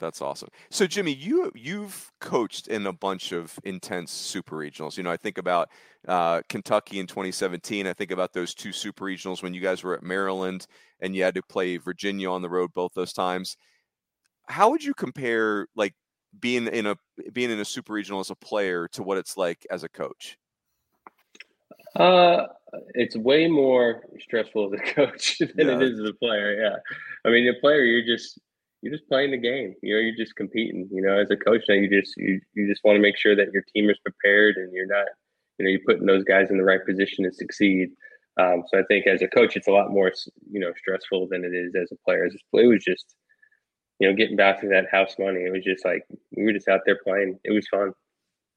That's awesome. So Jimmy, you you've coached in a bunch of intense super regionals. You know, I think about uh, Kentucky in 2017. I think about those two super regionals when you guys were at Maryland and you had to play Virginia on the road both those times. How would you compare like being in a being in a super regional as a player to what it's like as a coach? Uh, it's way more stressful as a coach than yeah. it is as a player. Yeah, I mean, a player, you're just you're just playing the game. You know, you're just competing. You know, as a coach, now you just you you just want to make sure that your team is prepared and you're not, you know, you're putting those guys in the right position to succeed. Um, so I think as a coach, it's a lot more you know stressful than it is as a player. As a, it was just, you know, getting back to that house money. It was just like we were just out there playing. It was fun.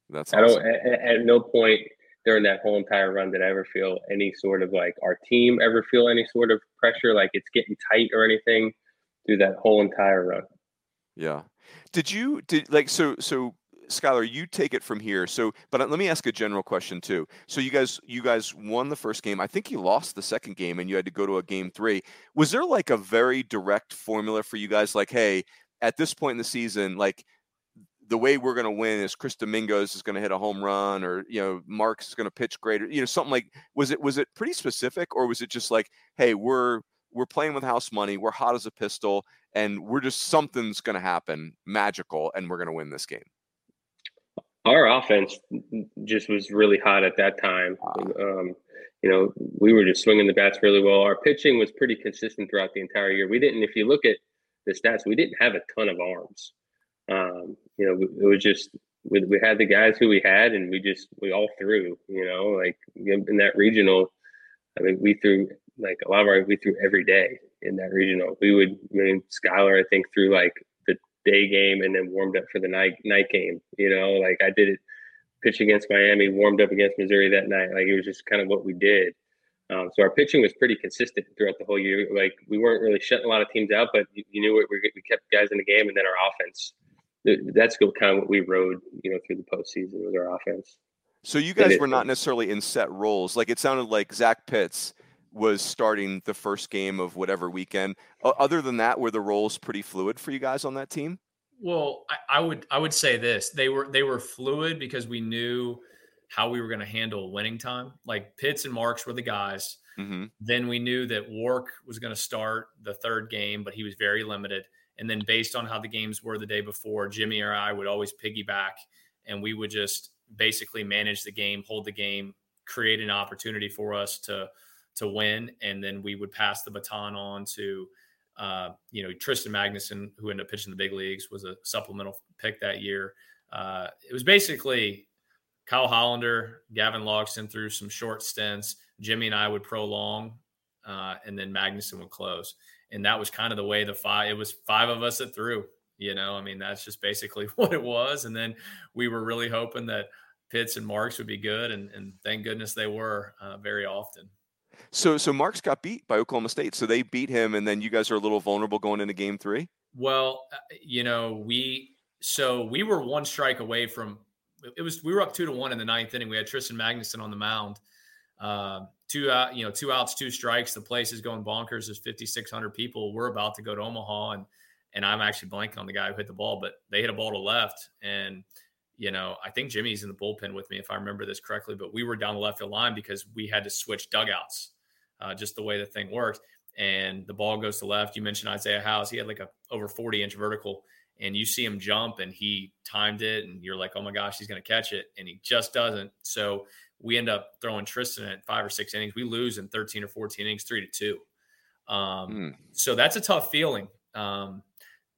That's awesome. I don't at, at no point during that whole entire run did I ever feel any sort of like our team ever feel any sort of pressure, like it's getting tight or anything through that whole entire run. Yeah. Did you did like so so Skylar, you take it from here. So, but uh, let me ask a general question too. So, you guys, you guys won the first game. I think you lost the second game, and you had to go to a game three. Was there like a very direct formula for you guys? Like, hey, at this point in the season, like the way we're going to win is Chris Dominguez is going to hit a home run, or you know, Marks is going to pitch greater. You know, something like was it was it pretty specific, or was it just like, hey, we're we're playing with house money, we're hot as a pistol, and we're just something's going to happen magical, and we're going to win this game. Our offense just was really hot at that time. Um, you know, we were just swinging the bats really well. Our pitching was pretty consistent throughout the entire year. We didn't, if you look at the stats, we didn't have a ton of arms. Um, you know, it was just we, we had the guys who we had, and we just we all threw. You know, like in that regional, I mean, we threw like a lot of our we threw every day in that regional. We would, I mean, Skylar, I think, threw like the day game and then warmed up for the night night game. You know, like I did it, pitch against Miami, warmed up against Missouri that night. Like it was just kind of what we did. Um, so our pitching was pretty consistent throughout the whole year. Like we weren't really shutting a lot of teams out, but you, you knew what we, we kept guys in the game, and then our offense that's kind of what we rode, you know, through the postseason with our offense. So you guys were not necessarily in set roles. Like it sounded like Zach Pitts was starting the first game of whatever weekend. Other than that, were the roles pretty fluid for you guys on that team? Well, I, I would I would say this: they were they were fluid because we knew how we were going to handle winning time. Like Pitts and Marks were the guys. Mm-hmm. Then we knew that Wark was going to start the third game, but he was very limited. And then based on how the games were the day before, Jimmy or I would always piggyback and we would just basically manage the game, hold the game, create an opportunity for us to to win, and then we would pass the baton on to uh, you know Tristan Magnuson, who ended up pitching the big leagues, was a supplemental pick that year. Uh, it was basically Kyle Hollander, Gavin Logsdon through some short stints. Jimmy and I would prolong, uh, and then Magnuson would close and that was kind of the way the five it was five of us that threw you know? I mean that's just basically what it was and then we were really hoping that pitts and marks would be good and, and thank goodness they were uh, very often. So so marks got beat by oklahoma state so they beat him and then you guys are a little vulnerable going into game three? Well uh, you know we so we were one strike away from it was we were up two to one in the ninth inning. We had Tristan magnuson on the mound uh, two out, you know, two outs, two strikes. The place is going bonkers. There's 5,600 people. We're about to go to Omaha, and and I'm actually blanking on the guy who hit the ball, but they hit a ball to left, and you know, I think Jimmy's in the bullpen with me if I remember this correctly. But we were down the left field line because we had to switch dugouts, uh, just the way the thing worked. And the ball goes to left. You mentioned Isaiah Howes. He had like a over 40 inch vertical, and you see him jump, and he timed it, and you're like, oh my gosh, he's going to catch it, and he just doesn't. So we end up throwing Tristan at five or six innings. We lose in 13 or 14 innings, three to two. Um, mm. So that's a tough feeling. Um,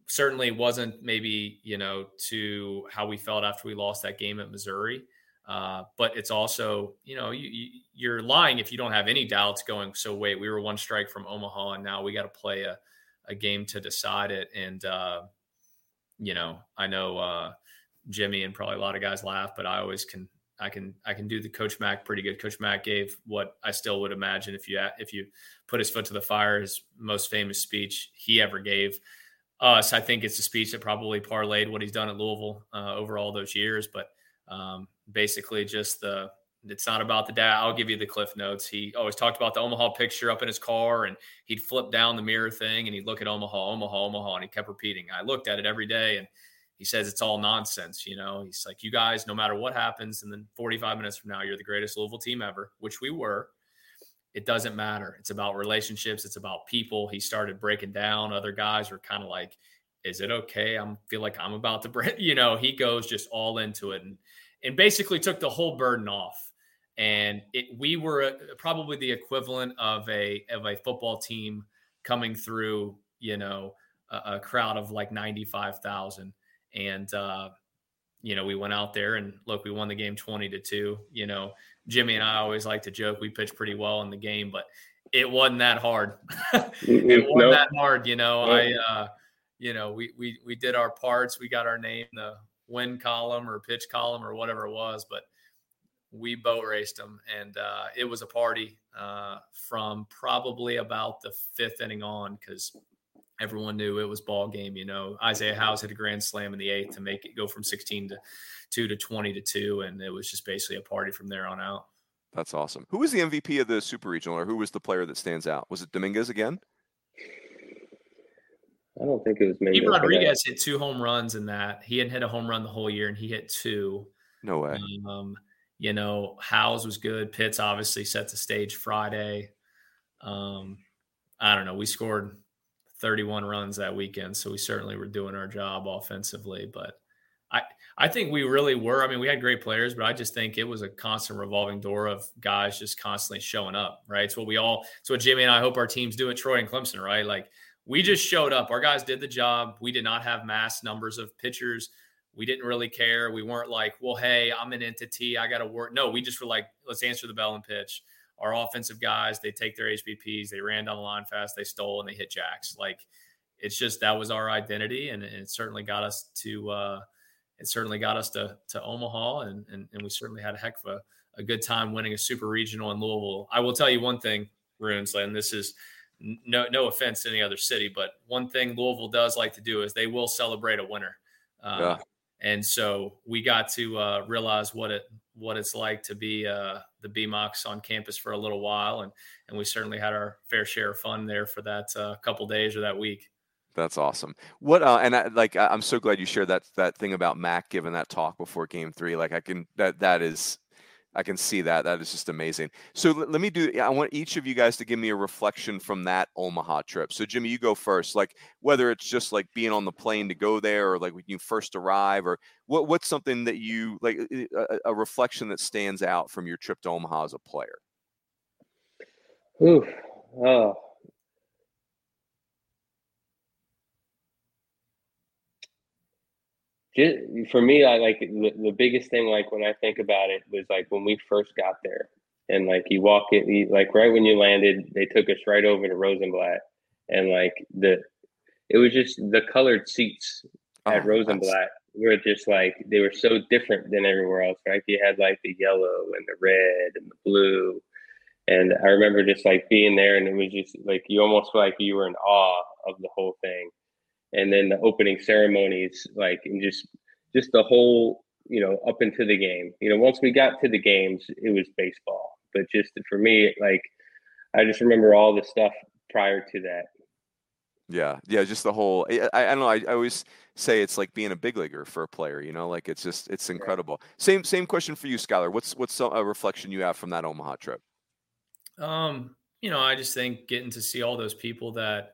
certainly wasn't maybe, you know, to how we felt after we lost that game at Missouri. Uh, but it's also, you know, you, you, are lying if you don't have any doubts going. So wait, we were one strike from Omaha, and now we got to play a, a game to decide it. And uh, you know, I know uh, Jimmy and probably a lot of guys laugh, but I always can I can I can do the Coach Mac pretty good. Coach Mac gave what I still would imagine if you if you put his foot to the fire, his most famous speech he ever gave us. I think it's a speech that probably parlayed what he's done at Louisville uh, over all those years. But um, basically, just the it's not about the dad. I'll give you the cliff notes. He always talked about the Omaha picture up in his car, and he'd flip down the mirror thing, and he'd look at Omaha, Omaha, Omaha, and he kept repeating. I looked at it every day, and he says it's all nonsense. You know, he's like, you guys, no matter what happens, and then 45 minutes from now, you're the greatest Louisville team ever, which we were. It doesn't matter. It's about relationships. It's about people. He started breaking down. Other guys were kind of like, is it okay? I'm feel like I'm about to break. You know, he goes just all into it and and basically took the whole burden off. and it, we were uh, probably the equivalent of a of a football team coming through, you know, a, a crowd of like ninety five thousand, and uh, you know we went out there and look, we won the game twenty to two. You know, Jimmy and I always like to joke we pitched pretty well in the game, but it wasn't that hard. it wasn't nope. that hard, you know. Nope. I, uh, you know, we we we did our parts. We got our name in the win column or pitch column or whatever it was, but we boat raced them, and uh, it was a party uh, from probably about the fifth inning on because everyone knew it was ball game. You know, Isaiah Howes hit a grand slam in the eighth to make it go from 16 to two to 20 to two, and it was just basically a party from there on out. That's awesome. Who was the MVP of the Super Regional, or who was the player that stands out? Was it Dominguez again? I don't think it was maybe. Rodriguez hit two home runs in that. He hadn't hit a home run the whole year, and he hit two. No way. Um, you know, Howes was good. Pitts obviously set the stage Friday. Um, I don't know. We scored 31 runs that weekend, so we certainly were doing our job offensively. But I, I think we really were. I mean, we had great players, but I just think it was a constant revolving door of guys just constantly showing up. Right? It's what we all. It's what Jimmy and I hope our teams do at Troy and Clemson. Right? Like we just showed up. Our guys did the job. We did not have mass numbers of pitchers. We didn't really care. We weren't like, well, hey, I'm an entity. I got to work. No, we just were like, let's answer the bell and pitch. Our offensive guys, they take their HBPs, they ran down the line fast, they stole, and they hit jacks. Like it's just that was our identity, and it certainly got us to. Uh, it certainly got us to to Omaha, and and, and we certainly had a heck of a, a good time winning a super regional in Louisville. I will tell you one thing, Runes, and this is no no offense to any other city, but one thing Louisville does like to do is they will celebrate a winner. Uh, yeah. And so we got to uh, realize what it what it's like to be uh, the BMOCs on campus for a little while, and and we certainly had our fair share of fun there for that uh, couple days or that week. That's awesome. What uh, and I, like I'm so glad you shared that that thing about Mac giving that talk before Game Three. Like I can that that is I can see that. That is just amazing. So let, let me do. I want each of you guys to give me a reflection from that Omaha trip. So Jimmy, you go first. Like whether it's just like being on the plane to go there, or like when you first arrive, or what what's something that you like a, a reflection that stands out from your trip to Omaha as a player. Ooh, oh, just for me, I like the, the biggest thing. Like when I think about it, was like when we first got there, and like you walk it, like right when you landed, they took us right over to Rosenblatt, and like the, it was just the colored seats oh, at oh, Rosenblatt were just like they were so different than everywhere else. Right, you had like the yellow and the red and the blue, and I remember just like being there, and it was just like you almost feel like you were in awe of the whole thing and then the opening ceremonies, like and just just the whole, you know, up into the game. You know, once we got to the games, it was baseball. But just for me, like I just remember all the stuff prior to that. Yeah, yeah, just the whole. I, I don't know. I, I always say it's like being a big leaguer for a player. You know, like it's just it's incredible. Yeah. Same same question for you, Skylar. What's what's a reflection you have from that Omaha trip? Um, you know, I just think getting to see all those people that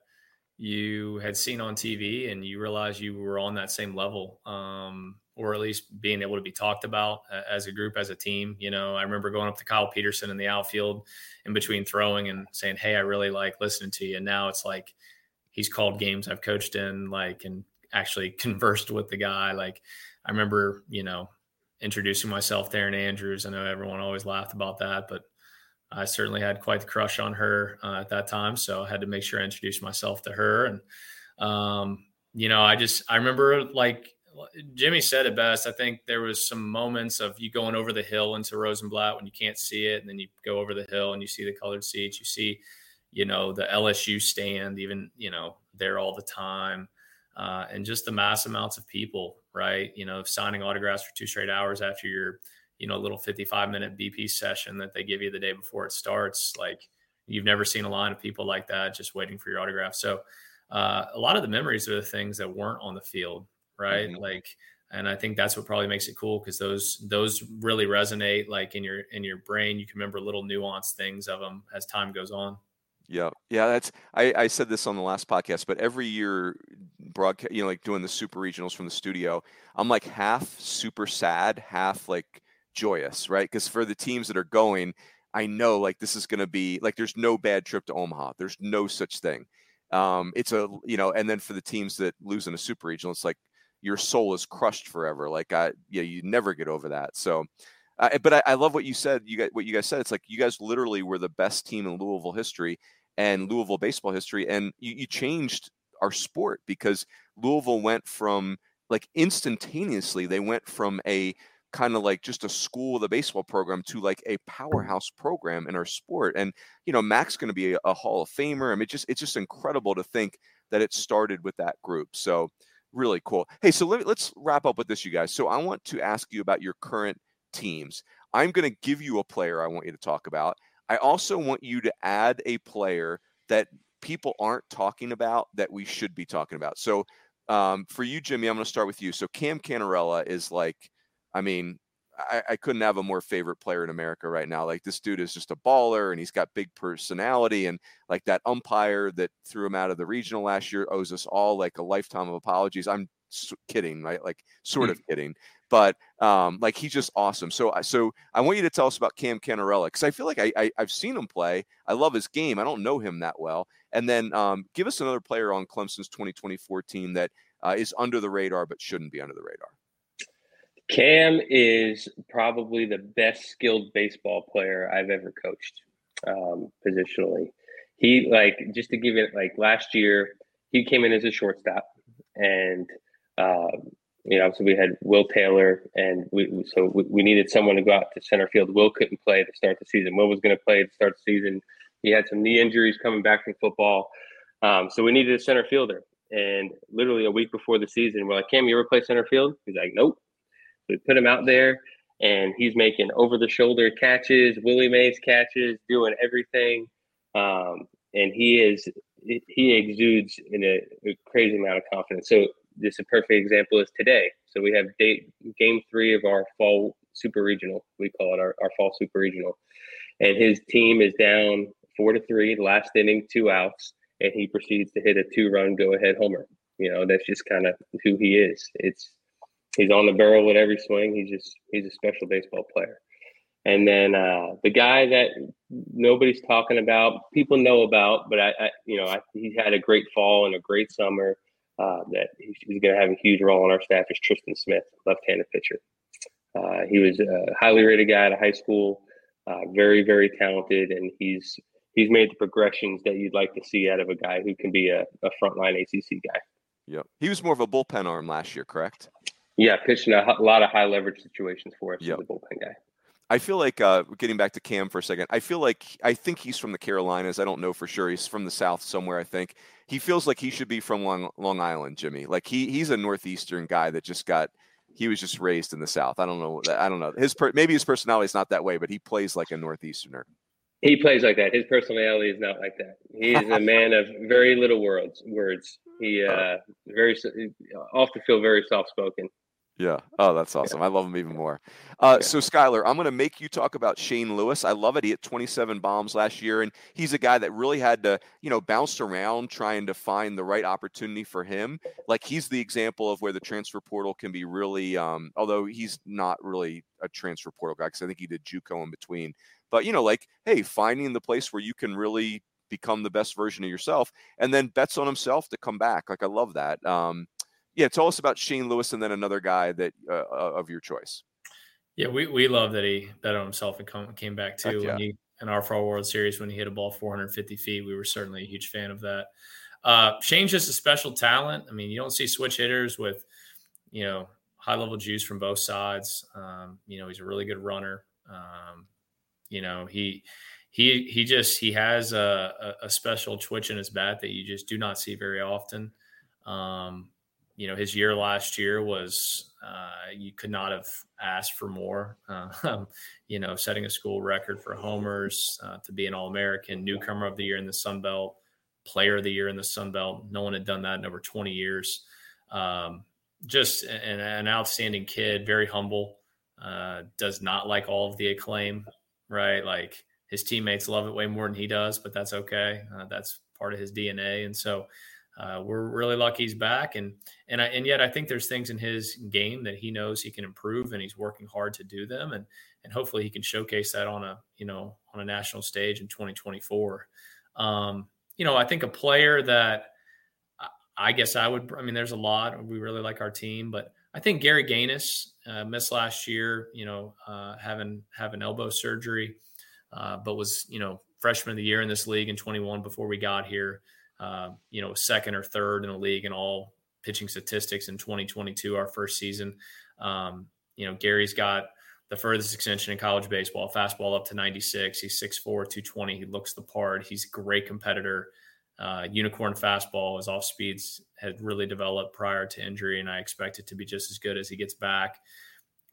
you had seen on TV and you realize you were on that same level, um, or at least being able to be talked about as a group, as a team. You know, I remember going up to Kyle Peterson in the outfield in between throwing and saying, Hey, I really like listening to you. And now it's like he's called games I've coached in, like, and actually conversed with the guy. Like, I remember, you know, introducing myself Erin Andrews. I know everyone always laughed about that, but I certainly had quite the crush on her uh, at that time, so I had to make sure I introduced myself to her. And um, you know, I just I remember like Jimmy said it best. I think there was some moments of you going over the hill into Rosenblatt when you can't see it, and then you go over the hill and you see the colored seats. You see, you know, the LSU stand, even you know, there all the time, uh, and just the mass amounts of people, right? You know, signing autographs for two straight hours after your you know, a little 55 minute BP session that they give you the day before it starts. Like you've never seen a line of people like that just waiting for your autograph. So uh, a lot of the memories are the things that weren't on the field, right? Mm-hmm. Like, and I think that's what probably makes it cool because those those really resonate like in your in your brain. You can remember little nuanced things of them as time goes on. Yeah, yeah. That's I, I said this on the last podcast, but every year, broadcast, you know, like doing the super regionals from the studio, I'm like half super sad, half like joyous, right? Because for the teams that are going, I know like this is going to be like there's no bad trip to Omaha. There's no such thing. Um, it's a you know, and then for the teams that lose in a super regional, it's like your soul is crushed forever. Like I, yeah, you never get over that. So, but I, I, love what you said. You got what you guys said. It's like you guys literally were the best team in Louisville history and Louisville baseball history, and you, you changed our sport because Louisville went from like instantaneously they went from a kind of like just a school a baseball program to like a powerhouse program in our sport. And you know, Mac's going to be a, a, Hall of Famer. I mean, just it's just incredible to think that it started with that group. So really cool. Hey, so let, let's wrap up with this, you guys. So I want to ask you about your current teams. I'm going to give you a player I want you to talk about. I also want you to add a player that people aren't talking about that we should be talking about. So um, for you, Jimmy, I'm going to start with you. So Cam Cannarella is like, I mean, I, I, couldn't have a more favorite player in America right now. Like this dude is just a baller and he's got big personality and like that umpire that threw him out of the regional last year owes us all like a lifetime of apologies. I'm kidding, right? Like sort of kidding, but um, like he's just awesome. So, so I want you to tell us about Cam Cannarella because I feel like I, I have seen him play. I love his game. I don't know him that well, and then um, give us another player on Clemson's 2024 team that uh, is under the radar but shouldn't be under the radar. Cam is probably the best skilled baseball player I've ever coached um, positionally. He like just to give it like last year he came in as a shortstop and um, you know so we had Will Taylor and we so we, we, needed someone to go out to center field. Will couldn't play to start the season. Will was going to play to start the season. He had some knee injuries coming back from football, um, so we needed a center fielder. And literally a week before the season, we're like, Cam, you ever play center field? He's like, Nope. We put him out there, and he's making over the shoulder catches, Willie Mays catches, doing everything. Um, and he is he exudes in a, a, crazy amount of confidence. So this a perfect example is today. So we have date game three of our fall super regional. We call it our, our fall super regional. And his team is down four to three, last inning, two outs, and he proceeds to hit a two run go ahead homer. You know, that's just kind of who he is. It's he's on the barrel with every swing. He's just he's a special baseball player. And then uh, the guy that nobody's talking about, people know about, but I, I you know, I, he had a great fall and a great summer. Uh, that he's, he's going to have a huge role on our staff is Tristan Smith, left-handed pitcher. Uh, he was a highly rated guy at high school, uh, very very talented, and he's he's made the progressions that you'd like to see out of a guy who can be a, a frontline ACC guy. Yep, he was more of a bullpen arm last year, correct? Yeah, pitching a, a lot of high leverage situations for us yep. as a bullpen guy. I feel like uh, getting back to Cam for a second. I feel like I think he's from the Carolinas. I don't know for sure. He's from the South somewhere. I think he feels like he should be from Long, Long Island, Jimmy. Like he he's a northeastern guy that just got. He was just raised in the South. I don't know. I don't know. His per, maybe his personality is not that way, but he plays like a northeasterner. He plays like that. His personality is not like that. He is a man of very little words. Words. He uh, very often feel very soft spoken. Yeah. Oh, that's awesome. Yeah. I love him even more. Uh, yeah. So, Skylar, I'm going to make you talk about Shane Lewis. I love it. He hit 27 bombs last year, and he's a guy that really had to, you know, bounce around trying to find the right opportunity for him. Like he's the example of where the transfer portal can be really, um, although he's not really a transfer portal guy because I think he did JUCO in between. But you know, like, hey, finding the place where you can really become the best version of yourself, and then bets on himself to come back. Like I love that. Um, yeah, tell us about Shane Lewis and then another guy that uh, uh, of your choice. Yeah, we, we love that he bet on himself and come, came back too. Yeah. When he, in our Fall World Series, when he hit a ball 450 feet, we were certainly a huge fan of that. Uh, Shane's just a special talent. I mean, you don't see switch hitters with, you know, high level juice from both sides. Um, you know, he's a really good runner. Um, you know, he he he just he has a, a, special twitch in his bat that you just do not see very often. Um, you know, his year last year was uh, you could not have asked for more. Uh, you know, setting a school record for homers uh, to be an All American, newcomer of the year in the Sun Belt, player of the year in the Sun Belt. No one had done that in over 20 years. Um, just an, an, outstanding kid, very humble. Uh, does not like all of the acclaim, right? Like his teammates love it way more than he does, but that's okay. Uh, that's part of his DNA, and so uh, we're really lucky he's back, and and I, and yet I think there's things in his game that he knows he can improve, and he's working hard to do them, and and hopefully he can showcase that on a you know on a national stage in 2024. Um, you know, I think a player that I guess I would. I mean, there's a lot. We really like our team, but I think Gary Gaines uh, missed last year. You know, uh, having having elbow surgery, uh, but was you know freshman of the year in this league in 21 before we got here. Uh, you know, second or third in the league in all pitching statistics in 2022, our first season. Um, you know, Gary's got the furthest extension in college baseball, fastball up to 96. He's 6'4, 220. He looks the part. He's a great competitor. Uh, unicorn fastball, his off speeds had really developed prior to injury, and I expect it to be just as good as he gets back.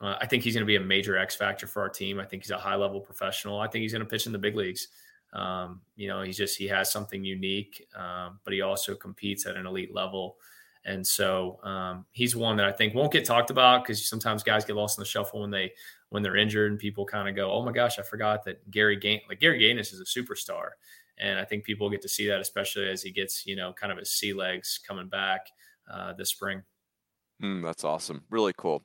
Uh, I think he's going to be a major X factor for our team. I think he's a high level professional. I think he's going to pitch in the big leagues. Um, you know, he's just he has something unique, um, but he also competes at an elite level. And so um, he's one that I think won't get talked about because sometimes guys get lost in the shuffle when they when they're injured and people kind of go, "Oh my gosh, I forgot that Gary Gain like Gary Gaines is a superstar." And I think people get to see that, especially as he gets you know kind of his sea legs coming back uh, this spring. Mm, that's awesome. Really cool.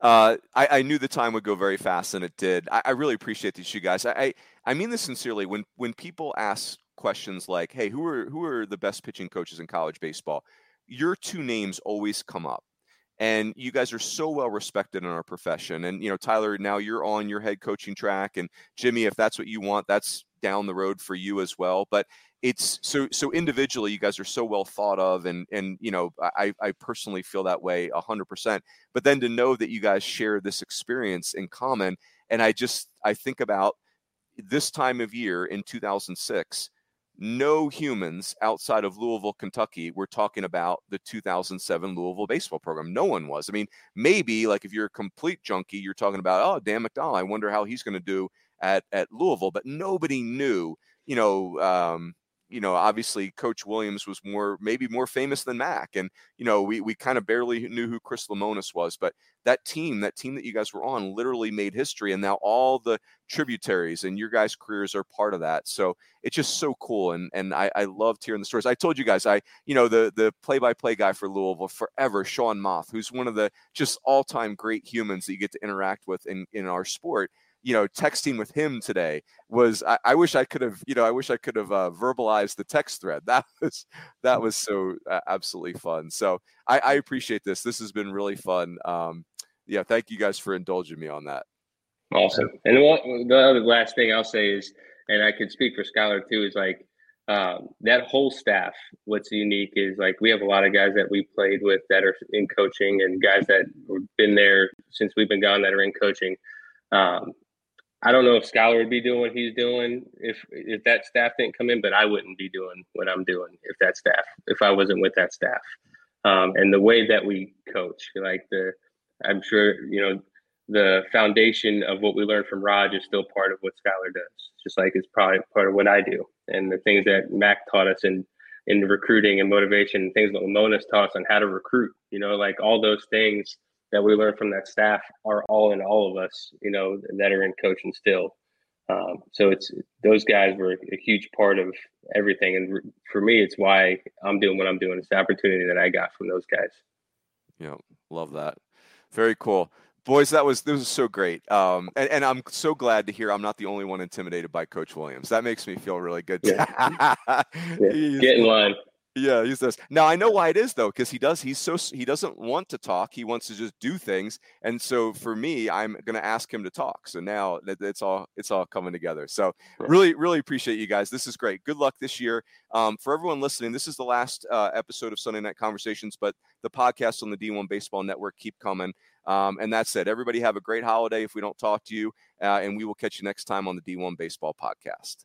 Uh, I, I, knew the time would go very fast, and it did. I, I really appreciate these you guys. I, I mean this sincerely. When when people ask questions like, "Hey, who are who are the best pitching coaches in college baseball?" Your two names always come up, and you guys are so well respected in our profession. And you know, Skylar, now you're on your head coaching track, and Jimmy, if that's what you want, that's down the road for you as well. But it's so so individually you guys are so well thought of and and you know i i personally feel that way 100% but then to know that you guys share this experience in common and i just i think about this time of year in 2006 no humans outside of Louisville, Kentucky were talking about the 2007 Louisville baseball program. No one was. I mean, maybe like if you're a complete junkie, you're talking about, oh, Dan McDonnell, I wonder how he's going to do at, at Louisville, but nobody knew, you know, um, you know, obviously Coach Williams was more, maybe more famous than Mac. And, you know, we, we kind of barely knew who Chris Lemonis was, but that team, that team that you guys were on literally made history. And now all the tributaries and your guys' careers are part of that. So it's just so cool. And, and I, I loved hearing the stories. I told you guys, I, you know, the, the play-by-play guy for Louisville forever, Sean Moth, who's one of the just all-time great humans that you get to interact with in, in our sport you know, texting with him today was I, I wish I could have, you know, I wish I could have uh, verbalized the text thread. That was that was so uh, absolutely fun. So I, I, appreciate this. This has been really fun. Um, yeah, thank you guys for indulging me on that. Awesome. And what, the last thing I'll say is, and I can speak for Skylar too, is like um, that whole staff. What's unique is like we have a lot of guys that we played with that are in coaching, and guys that have been there since we've been gone that are in coaching. Um, I don't know if Skylar would be doing what he's doing if if that staff didn't come in, but I wouldn't be doing what I'm doing if that staff if I wasn't with that staff. Um, and the way that we coach, like the, I'm sure you know the foundation of what we learned from Raj is still part of what Skylar does, just like it's probably part of what I do. And the things that Mac taught us in in recruiting and motivation, things that Lemonis taught us on how to recruit, you know, like all those things that we learned from that staff are all in all of us, you know, that are in coaching still. Um, so it's those guys were a huge part of everything, and for me, it's why I'm doing what I'm doing. It's the opportunity that I got from those guys. Yeah, love that. Very cool, boys. That was this was so great, um, and, and I'm so glad to hear I'm not the only one intimidated by Coach Williams. That makes me feel really good. Yeah. yeah. Get in line. Yeah, he says. Now I know why it is though, because he does. He's so he doesn't want to talk. He wants to just do things. And so for me, I'm going to ask him to talk. So now it's all it's all coming together. So really, really appreciate you guys. This is great. Good luck this year. Um, for everyone listening, this is the last uh, episode of Sunday Night Conversations, but the podcast on the D1 Baseball Network keep coming. Um, and that's it. Everybody have a great holiday. If we don't talk to you, uh, and we will catch you next time on the D1 Baseball Podcast.